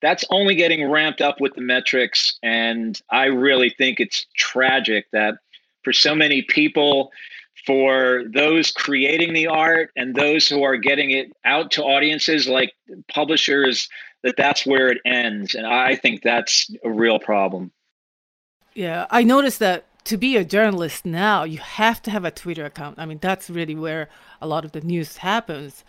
That's only getting ramped up with the metrics. And I really think it's tragic that for so many people, for those creating the art and those who are getting it out to audiences like publishers, that that's where it ends. And I think that's a real problem. Yeah, I noticed that to be a journalist now, you have to have a Twitter account. I mean, that's really where a lot of the news happens.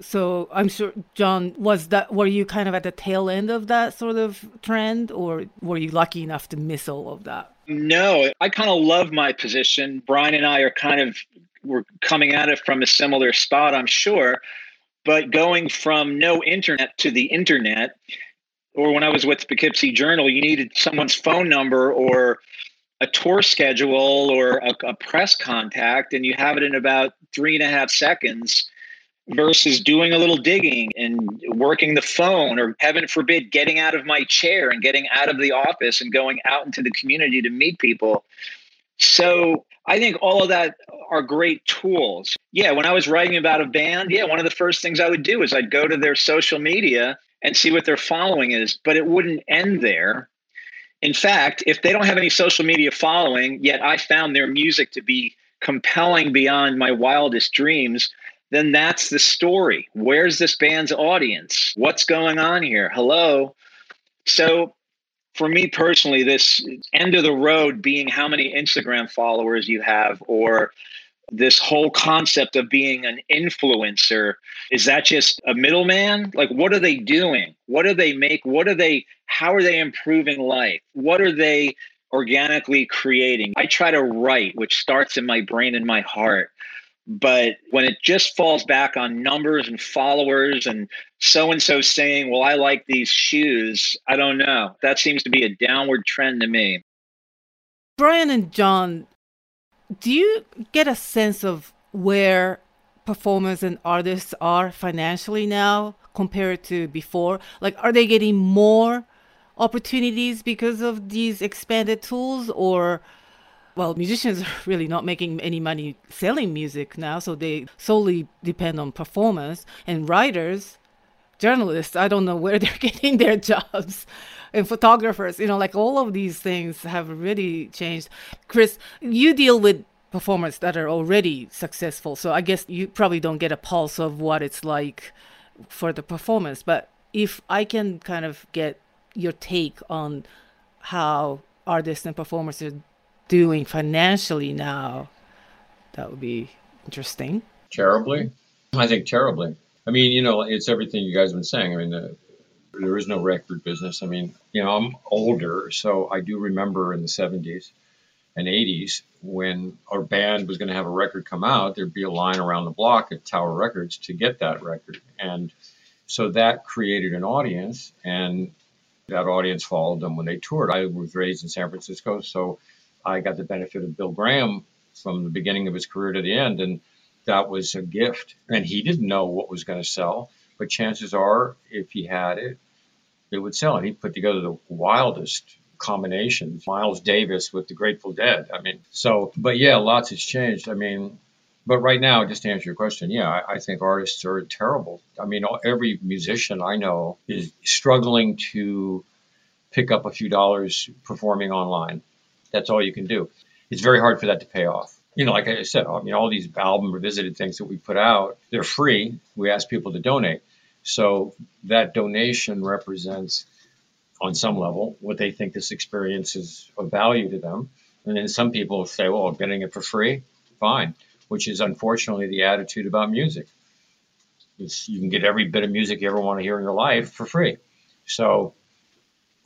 So I'm sure, John, was that were you kind of at the tail end of that sort of trend, or were you lucky enough to miss all of that? No, I kind of love my position. Brian and I are kind of we're coming at it from a similar spot, I'm sure. But going from no internet to the internet, or when I was with the Poughkeepsie Journal, you needed someone's phone number or a tour schedule or a, a, press contact, and you have it in about three and a half seconds versus doing a little digging and working the phone or heaven forbid getting out of my chair and getting out of the office and going out into the community to meet people. So i think all of that are great tools. Yeah when i was writing about a band yeah one of the first things i would do is i'd go to their social media and see what their following is. But it wouldn't end there. In fact, if they don't have any social media following, yet I found their music to be compelling beyond my wildest dreams, then that's the story. Where's this band's audience? What's going on here? Hello. So, for me personally, this end of the road being how many Instagram followers you have or this whole concept of being an influencer is that just a middleman? Like what are they doing? What do they make? What are they how are they improving life? What are they organically creating? I try to write which starts in my brain and my heart but when it just falls back on numbers and followers and so and so saying well i like these shoes i don't know. That seems to be a downward trend to me. Brian and john do you get a sense of where performers and artists are financially now compared to before? Like, are they getting more opportunities because of these expanded tools, or well, musicians are really not making any money selling music now, so they solely depend on performance. And writers, journalists, I don't know where they're getting their jobs. And photographers, you know, like all of these things have really changed. Chris, you deal with performers that are already successful. So I guess you probably don't get a pulse of what it's like for the performance. But if I can kind of get your take on how artists and performers are doing financially now, that would be interesting. Terribly? I think terribly. I mean, you know, it's everything you guys have been saying. I mean, the There is no record business. I mean, you know, I'm older, so I do remember in the 70s and 80s when our band was going to have a record come out, there'd be a line around the block at Tower Records to get that record. And so that created an audience, and that audience followed them when they toured. I was raised in San Francisco, so I got the benefit of Bill Graham from the beginning of his career to the end. And that was a gift. And he didn't know what was going to sell, but chances are, if he had it, it would sell. And he put together the wildest combinations. Miles Davis with the Grateful Dead. I mean, so, but yeah, lots has changed. I mean, but right now, just to answer your question, yeah, I, I think artists are terrible. I mean, every musician I know is struggling to pick up a few dollars performing online. That's all you can do. It's very hard for that to pay off you know, like I said, I mean, all these album revisited things that we put out, they're free. We ask people to donate. So that donation represents, on some level, what they think this experience is of value to them. And then some people say, well, getting it for free, fine, which is unfortunately the attitude about music. It's, you can get every bit of music you ever want to hear in your life for free. So,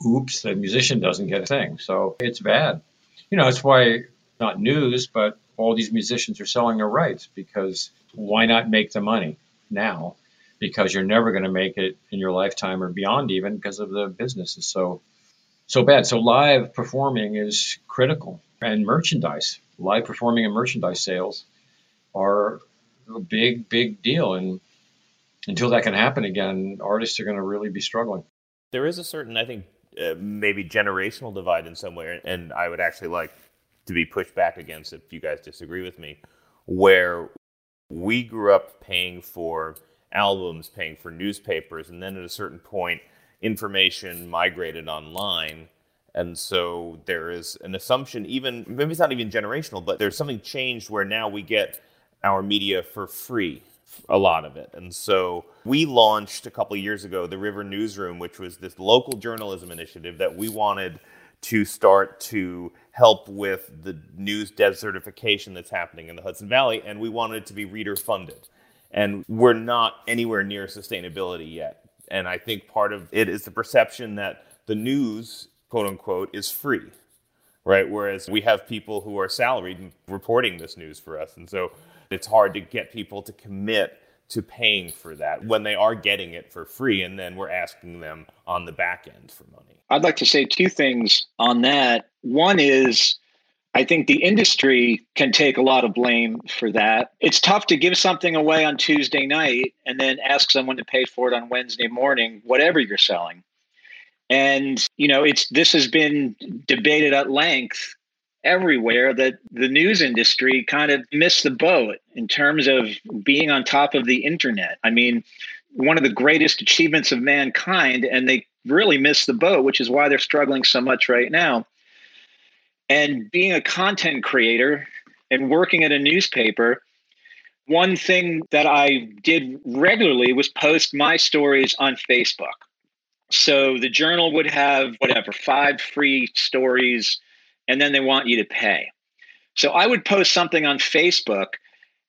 oops, the musician doesn't get a thing. So it's bad. You know, it's why not news, but all these musicians are selling their rights because why not make the money now? Because you're never going to make it in your lifetime or beyond, even because of the business is so so bad. So live performing is critical, and merchandise, live performing and merchandise sales are a big, big deal. And until that can happen again, artists are going to really be struggling. There is a certain, I think, uh, maybe generational divide in some way, and I would actually like to be pushed back against if you guys disagree with me, where we grew up paying for albums, paying for newspapers, and then at a certain point, information migrated online. And so there is an assumption, even maybe it's not even generational, but there's something changed where now we get our media for free, a lot of it. And so we launched a couple years ago the River Newsroom, which was this local journalism initiative that we wanted to start to help with the news desertification that's happening in the Hudson Valley, and we wanted it to be reader funded. And we're not anywhere near sustainability yet. And I think part of it is the perception that the news, quote unquote, is free, right? Whereas we have people who are salaried reporting this news for us. And so it's hard to get people to commit to paying for that when they are getting it for free. And then we're asking them on the back end for money. I'd like to say two things on that. One is, I think the industry can take a lot of blame for that. It's tough to give something away on Tuesday night and then ask someone to pay for it on Wednesday morning, whatever you're selling. And, you know, it's this has been debated at length everywhere that the news industry kind of missed the boat in terms of being on top of the internet. I mean, one of the greatest achievements of mankind, and they really missed the boat, which is why they're struggling so much right now. And being a content creator and working at a newspaper, one thing that I did regularly was post my stories on Facebook. So the journal would have whatever, five free stories, and then they want you to pay. So I would post something on Facebook,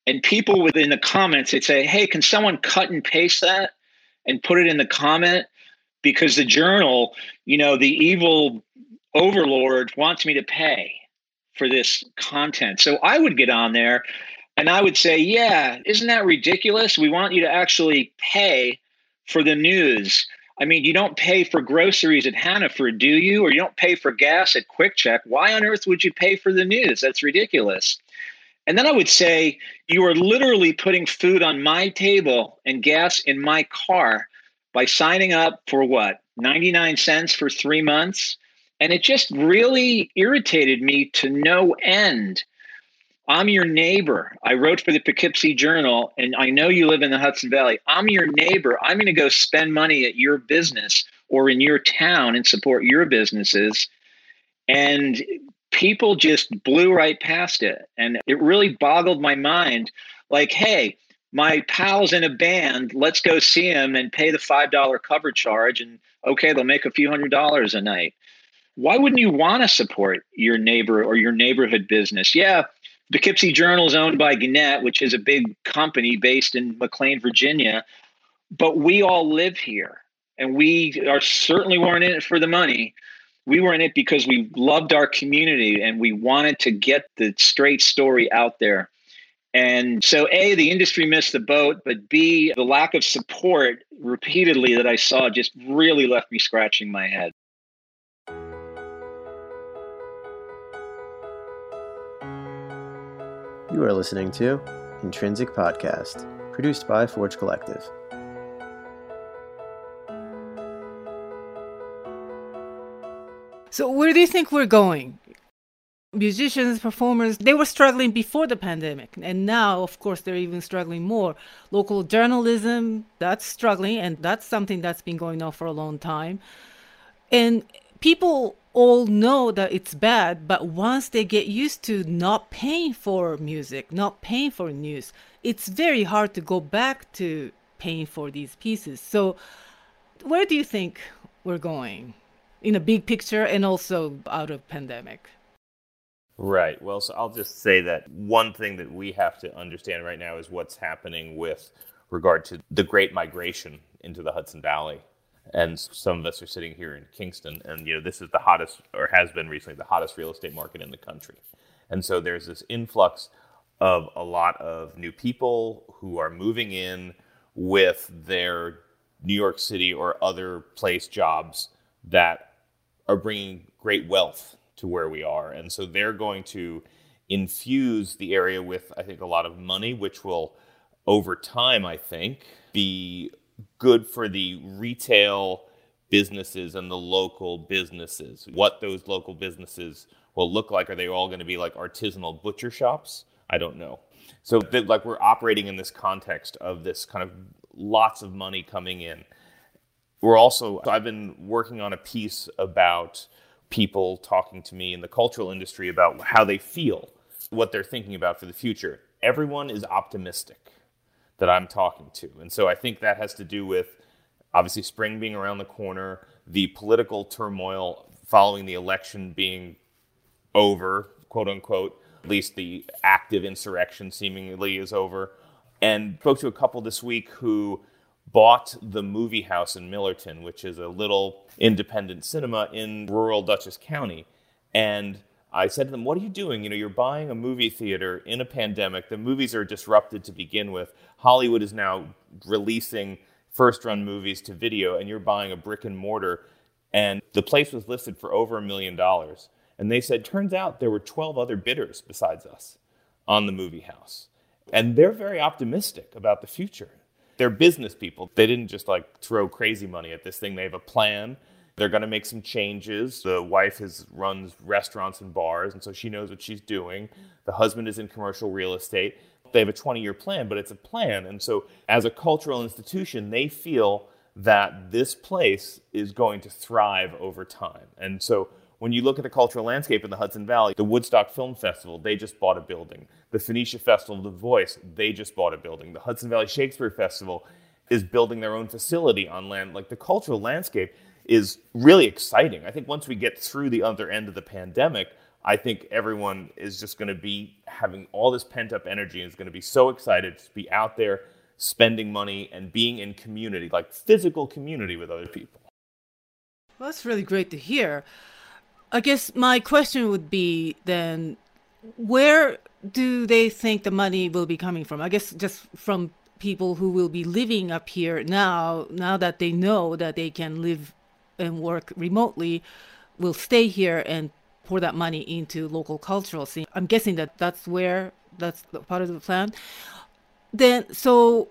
and people within the comments, they'd say, Hey, can someone cut and paste that and put it in the comment? because the journal, you know, the evil overlord wants me to pay for this content. So I would get on there and I would say, yeah, isn't that ridiculous? We want you to actually pay for the news. I mean, you don't pay for groceries at Hannaford, do you? Or you don't pay for gas at QuickChek. Why on earth would you pay for the news? That's ridiculous. And then I would say, you are literally putting food on my table and gas in my car by signing up for what 99 cents for three months and it just really irritated me to no end. I'm your neighbor. I wrote for the poughkeepsie journal and i know you live in the hudson valley. I'm your neighbor. I'm going to go spend money at your business or in your town and support your businesses. And people just blew right past it. And it really boggled my mind. Like hey my pal's in a band. Let's go see him and pay the $5 cover charge. And okay, they'll make a few hundred dollars a night. Why wouldn't you want to support your neighbor or your neighborhood business? Yeah, Poughkeepsie Journal is owned by Gannett, which is a big company based in McLean, Virginia. But we all live here. And we are certainly weren't in it for the money. We were in it because we loved our community and we wanted to get the straight story out there. And so, A, the industry missed the boat, but B, the lack of support repeatedly that I saw just really left me scratching my head. You are listening to Intrinsic Podcast, produced by Forge Collective. So, where do you think we're going? Musicians, performers, they were struggling before the pandemic. And now, of course, they're even struggling more. Local journalism, that's struggling. And that's something that's been going on for a long time. And people all know that it's bad, but once they get used to not paying for music, not paying for news, it's very hard to go back to paying for these pieces. So, where do you think we're going? in a big picture and also out of pandemic. Right. Well, so I'll just say that one thing that we have to understand right now is what's happening with regard to the great migration into the Hudson Valley. And some of us are sitting here in Kingston, and you know this is the hottest, or has been recently, the hottest real estate market in the country. And so there's this influx of a lot of new people who are moving in with their New York City or other place jobs that are bringing great wealth to where we are. And so they're going to infuse the area with, I think, a lot of money, which will, over time, I think, be good for the retail businesses and the local businesses. What those local businesses will look like. Are they all going to be like artisanal butcher shops? I don't know. So, like, we're operating in this context of this kind of lots of money coming in we're also, I've been working on a piece about people talking to me in the cultural industry about how they feel, what they're thinking about for the future. Everyone is optimistic that I'm talking to. And so I think that has to do with obviously spring being around the corner, the political turmoil following the election being over, quote unquote, at least the active insurrection seemingly is over. And spoke to a couple this week who bought the movie house in Millerton, which is a little independent cinema in rural Dutchess County. And I said to them, What are you doing? You know, you're buying a movie theater in a pandemic. The movies are disrupted to begin with. Hollywood is now releasing first run movies to video, and you're buying a brick and mortar. And the place was listed for over a million dollars. And they said, Turns out there were 12 other bidders besides us on the movie house. And they're very optimistic about the future they're business people. They didn't just like throw crazy money at this thing. They have a plan. They're going to make some changes. The wife has runs restaurants and bars, and so she knows what she's doing. The husband is in commercial real estate. They have a 20 year plan, but it's a plan. And so, as a cultural institution, they feel that this place is going to thrive over time. And so, when you look at the cultural landscape in the Hudson Valley, the Woodstock Film Festival, they just bought a building. The Phoenicia Festival, The Voice, they just bought a building. The Hudson Valley Shakespeare Festival is building their own facility on land. Like the cultural landscape is really exciting. I think once we get through the other end of the pandemic, I think everyone is just going to be having all this pent up energy and is going to be so excited to be out there spending money and being in community, like physical community with other people. Well, that's really great to hear. I guess my question would be then where do they think the money will be coming from? I guess just from people who will be living up here now, now that they know that they can live and work remotely, will stay here and pour that money into local cultural scene. I'm guessing that that's where that's part of the plan. Then, so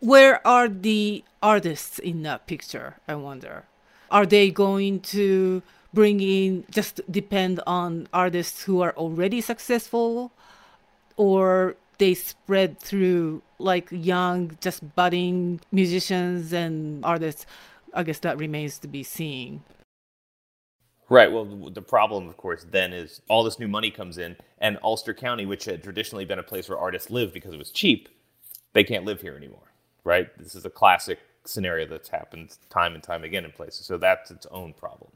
where are the artists in that picture? I wonder. Are they going to bring in just depend on artists who are already successful or they spread through like young just budding musicians and artists i guess that remains to be seen right well the problem of course then is all this new money comes in and ulster county which had traditionally been a place where artists lived because it was cheap they can't live here anymore right this is a classic scenario that's happened time and time again in places so that's its own problem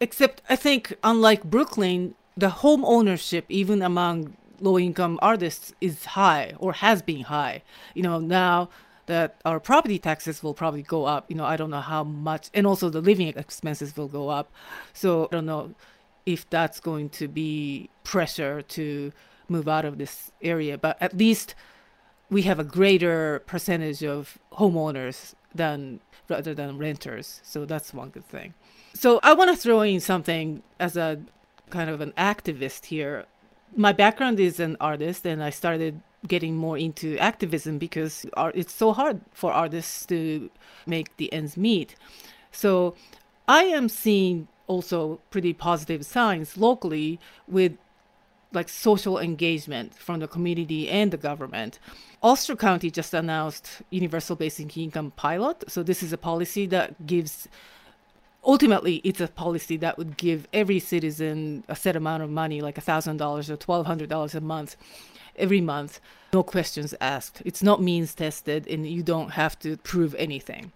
Except I think unlike Brooklyn, the home ownership even among low income artists is high or has been high. You know, now that our property taxes will probably go up. You know, I don't know how much, and also the living expenses will go up. So I don't know if that's going to be pressure to move out of this area, but at least we have a greater percentage of homeowners than rather than renters. So that's one good thing. So I want to throw in something as a kind of an activist here. My background is an artist, and I started getting more into activism because it's so hard for artists to make the ends meet. So I am seeing also pretty positive signs locally with like social engagement from the community and the government. Ulster County just announced universal basic income pilot. So this is a policy that gives ultimately it's a policy that would give every citizen a set amount of money like $1000 or $1200 a month every month no questions asked it's not means tested and you don't have to prove anything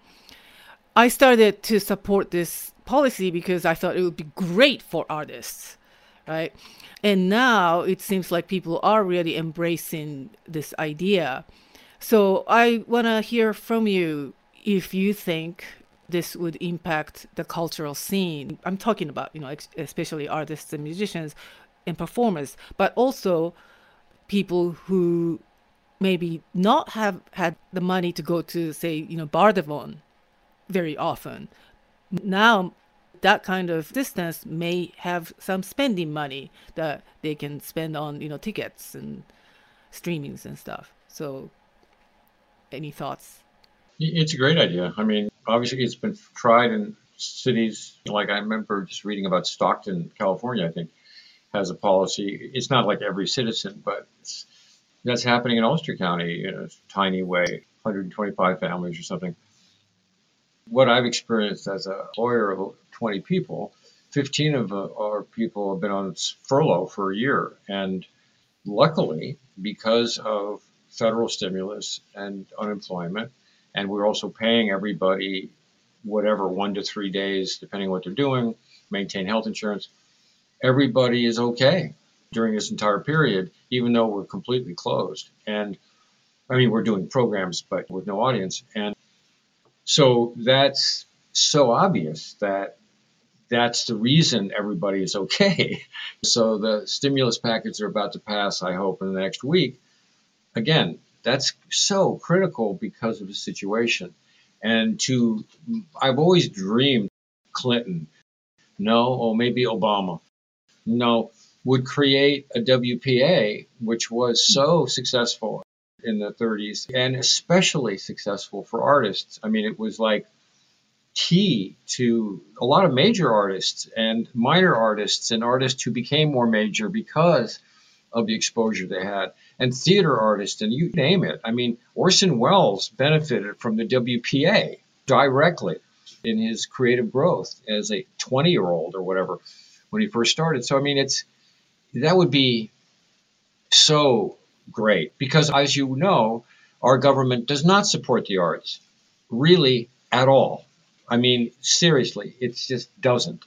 i started to support this policy because i thought it would be great for artists right and now it seems like people are really embracing this idea. So I want to hear from you if you think this would impact the cultural scene. I'm talking about, you know, especially artists and musicians and performers, but also people who maybe not have had the money to go to, say, you know, Bardavon very often. Now that kind of distance may have some spending money that they can spend on you know tickets and streamings and stuff. So any thoughts? It's a great idea. I mean obviously it's been tried in cities. Like i remember just reading about stockton california i think has a policy it's not like every citizen but that's happening in ulster county in a tiny way 125 families or something what I've experienced as a lawyer of 20 people, 15 of uh, our people have been on furlough for a year. And luckily, because of federal stimulus and unemployment, and we're also paying everybody whatever one to three days, depending on what they're doing, maintain health insurance, everybody is okay during this entire period, even though we're completely closed. And I mean, we're doing programs, but with no audience. And so that's so obvious that that's the reason everybody is okay. So the stimulus packets are about to pass, I hope, in the next week. Again, that's so critical because of the situation. And to, I've always dreamed Clinton, no, or maybe Obama, no, would create a WPA, which was so successful in the 30s and especially successful for artists. I mean, it was like key to a lot of major artists and minor artists and artists who became more major because of the exposure they had and theater artists and you name it. I mean, Orson Welles benefited from the WPA directly in his creative growth as a 20 year old or whatever when he first started. So, I mean, it's that would be so great because, as you know, our government does not support the arts really at all. I mean, seriously, it just doesn't.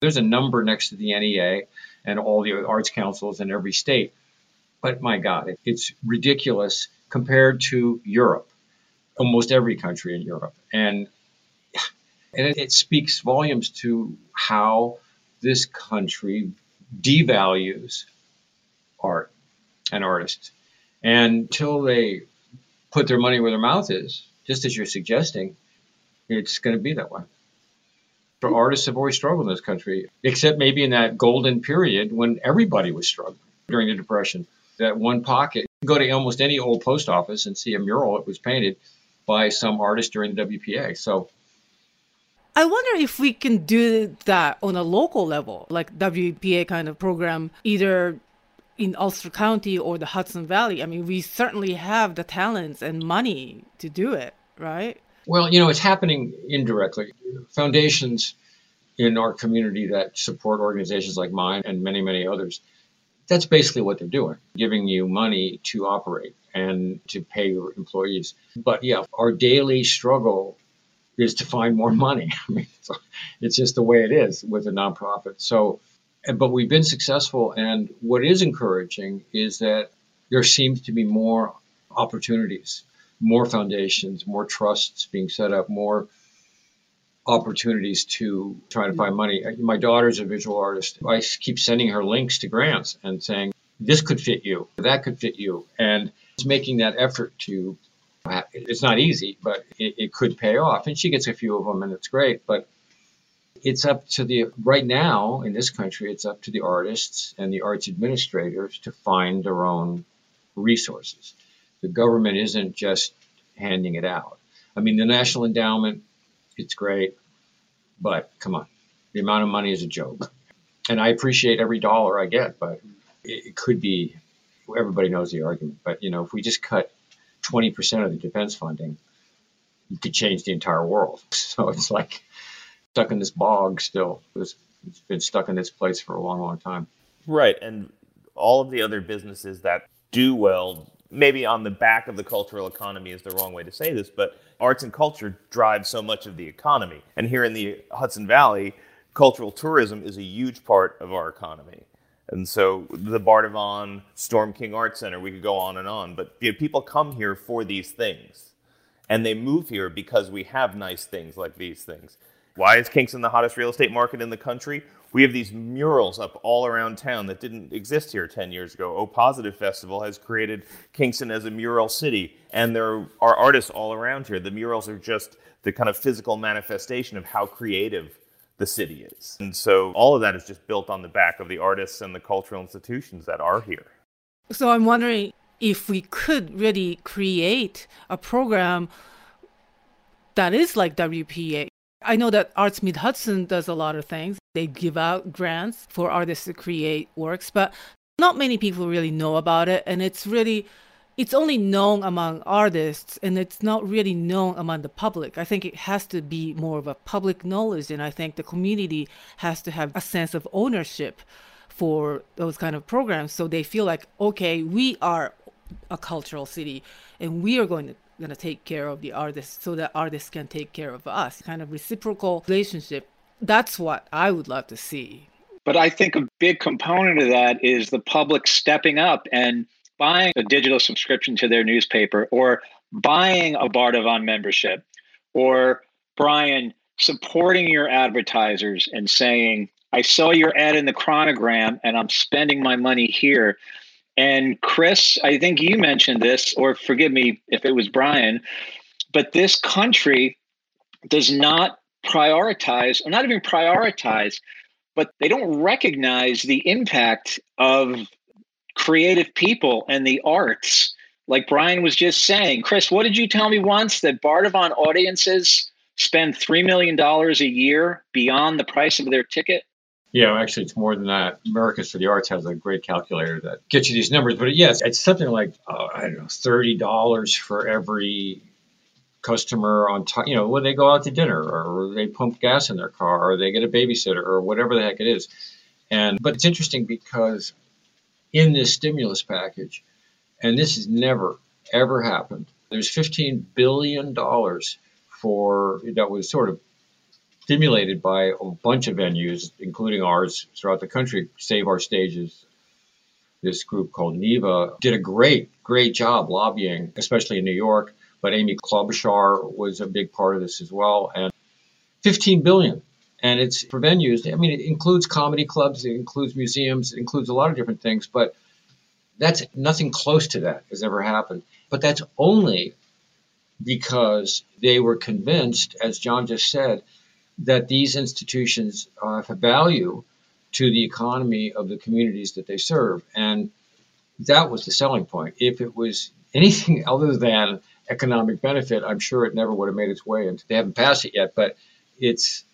There's a number next to the NEA and all the arts councils in every state. But my God, it's ridiculous compared to Europe, almost every country in Europe. And, and it, it speaks volumes to how this country devalues art and artists. And until they put their money where their mouth is, just as you're suggesting, it's going to be that way. For hmm. artists have always struggled in this country, except maybe in that golden period when everybody was struggling during the Depression. That one pocket, go to almost any old post office and see a mural that was painted by some artist during the WPA. So I wonder if we can do that on a local level, like WPA kind of program, either in Ulster County or the Hudson Valley. I mean, we certainly have the talents and money to do it, right? Well, you know, it's happening indirectly. Foundations in our community that support organizations like mine and many, many others, that's basically what they're doing, giving you money to operate and to pay your employees. But yeah, our daily struggle is to find more money. I mean, it's just the way it is with a nonprofit. So but we've been successful. And what is encouraging is that there seems to be more opportunities more foundations, more trusts being set up, more opportunities to try to find money. My daughter's a visual artist. I keep sending her links to grants and saying, this could fit you, that could fit you. And it's making that effort to, Uh, it's not easy, but it, it could pay off. And she gets a few of them and it's great. But it's up to the, right now in this country, it's up to the artists and the arts administrators to find their own resources. The government isn't just handing it out. I mean, the National Endowment, it's great, but come on, the amount of money is a joke. And I appreciate every dollar I get, but it could be, everybody knows the argument, but you know, if we just cut 20% of the defense funding, you could change the entire world. So it's like stuck in this bog still. It's been stuck in this place for a long, long time. Right. And all of the other businesses that do well, maybe on the back of the cultural economy is the wrong way to say this, but arts and culture drive so much of the economy. And here in the Hudson Valley, cultural tourism is a huge part of our economy. And so the Bardavon Storm King Art Center, we could go on and on, but you know, people come here for these things. And they move here because we have nice things like these things. Why is Kingston the hottest real estate market in the country? We have these murals up all around town that didn't exist here 10 years ago. O Positive Festival has created Kingston as a mural city, and there are artists all around here. The murals are just the kind of physical manifestation of how creative the city is. And so all of that is just built on the back of the artists and the cultural institutions that are here. So I'm wondering if we could really create a program that is like WPA. I know that Arts Mid-Hudson does a lot of things. They give out grants for artists to create works, but not many people really know about it. And it's really it's only known among artists and it's not really known among the public. I think it has to be more of a public knowledge, and I think the community has to have a sense of ownership for those kind of programs. So they feel like, okay, we are a cultural city and we are going to going to take care of the artists so that artists can take care of us. Kind of reciprocal relationship. That's what i would love to see. But i think a big component of that is the public stepping up and buying a digital subscription to their newspaper or buying a Bardavon membership or Brian supporting your advertisers and saying, I saw your ad in the Chronogram and I'm spending my money here. And Chris, I think you mentioned this, or forgive me if it was Brian, but this country does not prioritize, or not even prioritize, but they don't recognize the impact of creative people and the arts. Like Brian was just saying, Chris, what did you tell me once that Bardavon audiences spend $3 million a year beyond the price of their ticket? Yeah, actually, it's more than that. Americans for the Arts has a great calculator that gets you these numbers. But yes, it's something like, uh, I don't know, $30 for every customer on time, you know, when they go out to dinner or they pump gas in their car or they get a babysitter or whatever the heck it is. And, but it's interesting because in this stimulus package. And this has never, ever happened. There's $15 billion for that was sort of stimulated by a bunch of venues, including ours throughout the country. Save Our Stages, this group called NIVA, did a great, great job lobbying, especially in New York. But Amy Klobuchar was a big part of this as well. And 15 billion and it's for venues. I mean, it includes comedy clubs, it includes museums, it includes a lot of different things, but that's nothing close to that has ever happened. But that's only because they were convinced, as John just said, that these institutions uh, have value to the economy of the communities that they serve. And that was the selling point. If it was anything other than economic benefit, I'm sure it never would have made its way into. They haven't passed it yet, but it's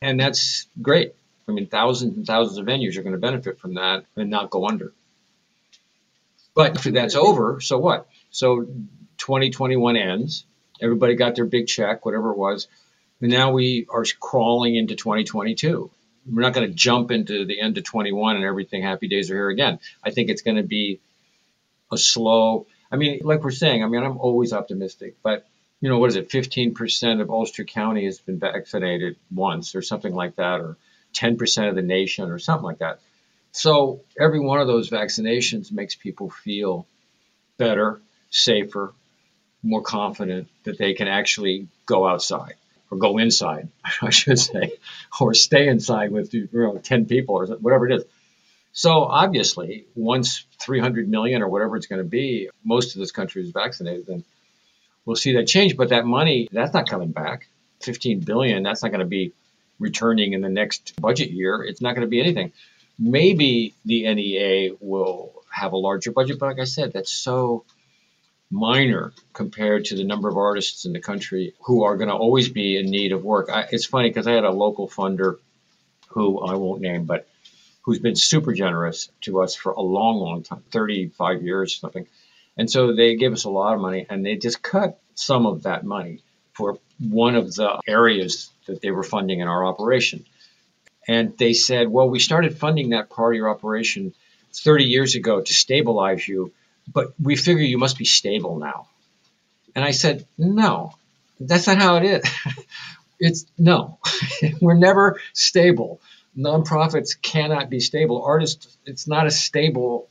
and that's great. I mean, thousands and thousands of venues are going to benefit from that and not go under. But if that's over, so what? So 2021 ends. Everybody got their big check, whatever it was. And now we are crawling into 2022. We're not going to jump into the end of 21 and everything happy days are here again. I think it's going to be a slow. I mean, like we're saying, I mean, I'm always optimistic, but you know, what is it, 15% of Ulster County has been vaccinated once or something like that, or 10% of the nation or something like that. So every one of those vaccinations makes people feel better, safer, more confident that they can actually go outside or go inside, I should say, or stay inside with you know 10 people or whatever it is. So obviously, once 300 million or whatever it's going to be, most of this country is vaccinated, then we'll see that change. But that money, that's not coming back. 15 billion, that's not going to be returning in the next budget year. It's not going to be anything. Maybe the NEA will have a larger budget, but like I said, that's so minor compared to the number of artists in the country who are going to always be in need of work. I, it's funny because I had a local funder who I won't name, but who's been super generous to us for a long, long time 35 years, something. And so they gave us a lot of money and they just cut some of that money for one of the areas that they were funding in our operation. And they said, well, we started funding that part of your operation 30 years ago to stabilize you but we figure you must be stable now. And I said, no, that's not how it is. it's no, we're never stable. Nonprofits cannot be stable. Artists, it's not a stable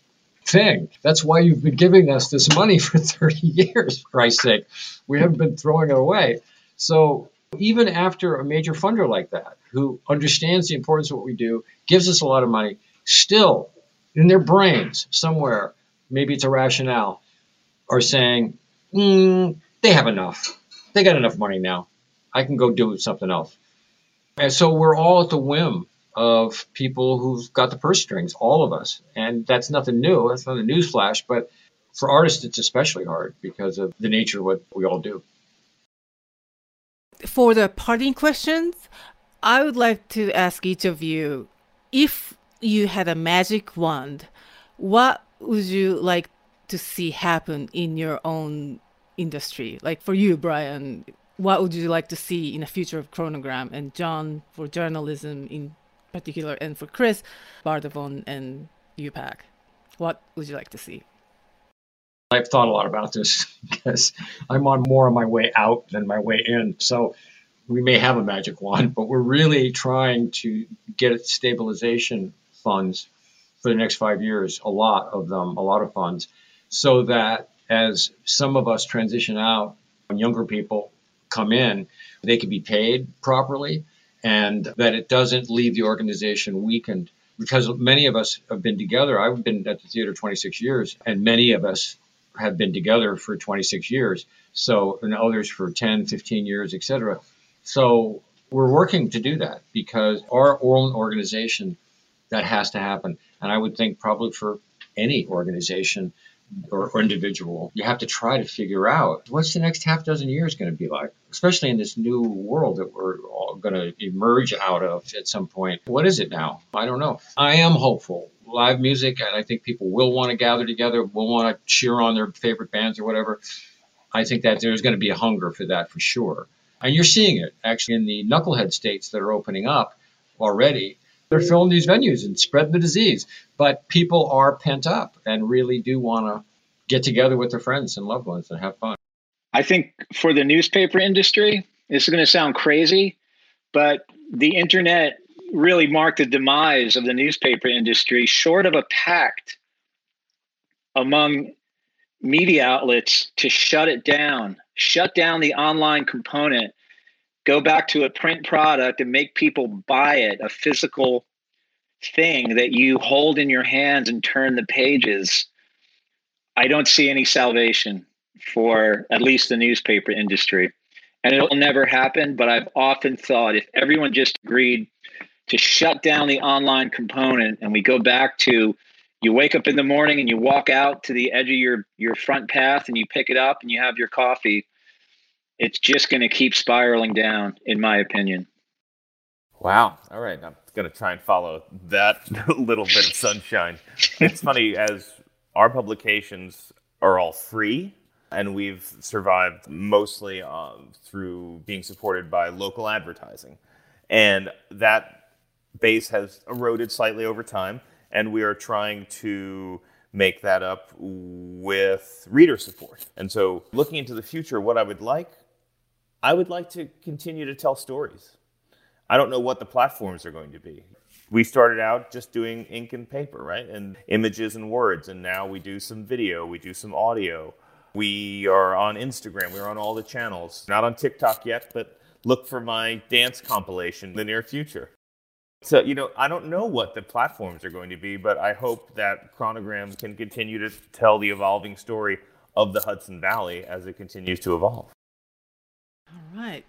thing. That's why you've been giving us this money for 30 years, Christ's sake. We haven't been throwing it away. So even after a major funder like that, who understands the importance of what we do, gives us a lot of money, still in their brains somewhere, maybe it's a rationale, are saying, mm, they have enough. They got enough money now. I can go do something else. And so we're all at the whim of people who've got the purse strings, all of us. And that's nothing new. That's not a news flash. But for artists, it's especially hard because of the nature of what we all do. For the parting questions, I would like to ask each of you if you had a magic wand, what would you like to see happen in your own industry? Like for you, Brian, what would you like to see in the future of Chronogram? And John, for journalism in particular, and for Chris, Bardavon and UPAC, what would you like to see? I've thought a lot about this because I'm on more on my way out than my way in. So we may have a magic wand, but we're really trying to get stabilization funds for the next five years, a lot of them, a lot of funds, so that as some of us transition out and younger people come in, they can be paid properly and that it doesn't leave the organization weakened. Because many of us have been together. I've been at the theater 26 years, and many of us have been together for 26 years. So, and others for 10, 15 years, etc. So, we're working to do that because our own organization that has to happen. And I would think probably for any organization or, or, individual, you have to try to figure out what's the next half dozen years going to be like, especially in this new world that we're all going to emerge out of at some point. What is it now? I don't know. I am hopeful. Live music, and I think people will want to gather together, will want to cheer on their favorite bands or whatever. I think that there's going to be a hunger for that for sure. And you're seeing it actually in the knucklehead states that are opening up already they're filling these venues and spread the disease. But people are pent up and really do want to get together with their friends and loved ones and have fun. I think for the newspaper industry, this is going to sound crazy, but the internet really marked the demise of the newspaper industry, short of a pact among media outlets to shut it down, shut down the online component go back to a print product and make people buy it, a physical thing that you hold in your hands and turn the pages, I don't see any salvation for at least the newspaper industry. And it'll never happen, but I've often thought if everyone just agreed to shut down the online component and we go back to you wake up in the morning and you walk out to the edge of your your front path and you pick it up and you have your coffee it's just going to keep spiraling down, in my opinion. Wow. All right. I'm going to try and follow that little bit of sunshine. it's funny, as our publications are all free, and we've survived mostly uh, through being supported by local advertising. And that base has eroded slightly over time, and we are trying to make that up with reader support. And so, looking into the future, what I would like I would like to continue to tell stories. I don't know what the platforms are going to be. We started out just doing ink and paper, right? And images and words. And now we do some video, we do some audio. We are on Instagram. We're on all the channels. Not on TikTok yet, but look for my dance compilation in the near future. So, you know, I don't know what the platforms are going to be, but I hope that Chronogram can continue to tell the evolving story of the Hudson Valley as it continues to evolve. All right.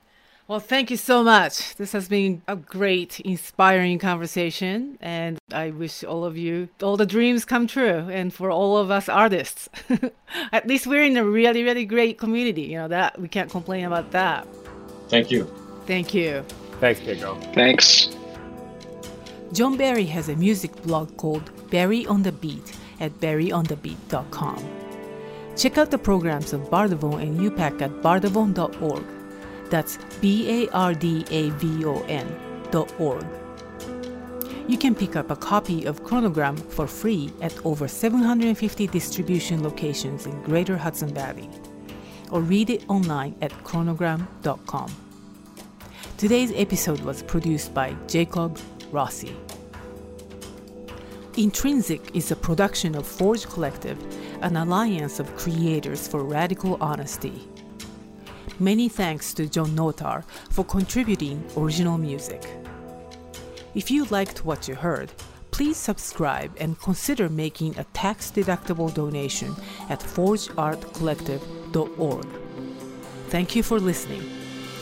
Well, thank you so much. This has been a great, inspiring conversation. And I wish all of you all the dreams come true. And for all of us artists, at least we're in a really, really great community. You know, that we can't complain about that. Thank you. Thank you. Thanks, Keiko. Thanks. John Barry has a music blog called Barry on the Beat at barryonthebeat.com. Check out the programs of Bardavon and UPAC at bardavon.org. That's B A R D A V O N dot org. You can pick up a copy of Chronogram for free at over 750 distribution locations in Greater Hudson Valley, or read it online at chronogram.com. Today's episode was produced by Jacob Rossi. Intrinsic is a production of Forge Collective, an alliance of creators for radical honesty. Many thanks to John Notar for contributing original music. If you liked what you heard, please subscribe and consider making a tax deductible donation at forgeartcollective.org. Thank you for listening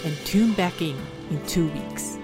and tune back in in two weeks.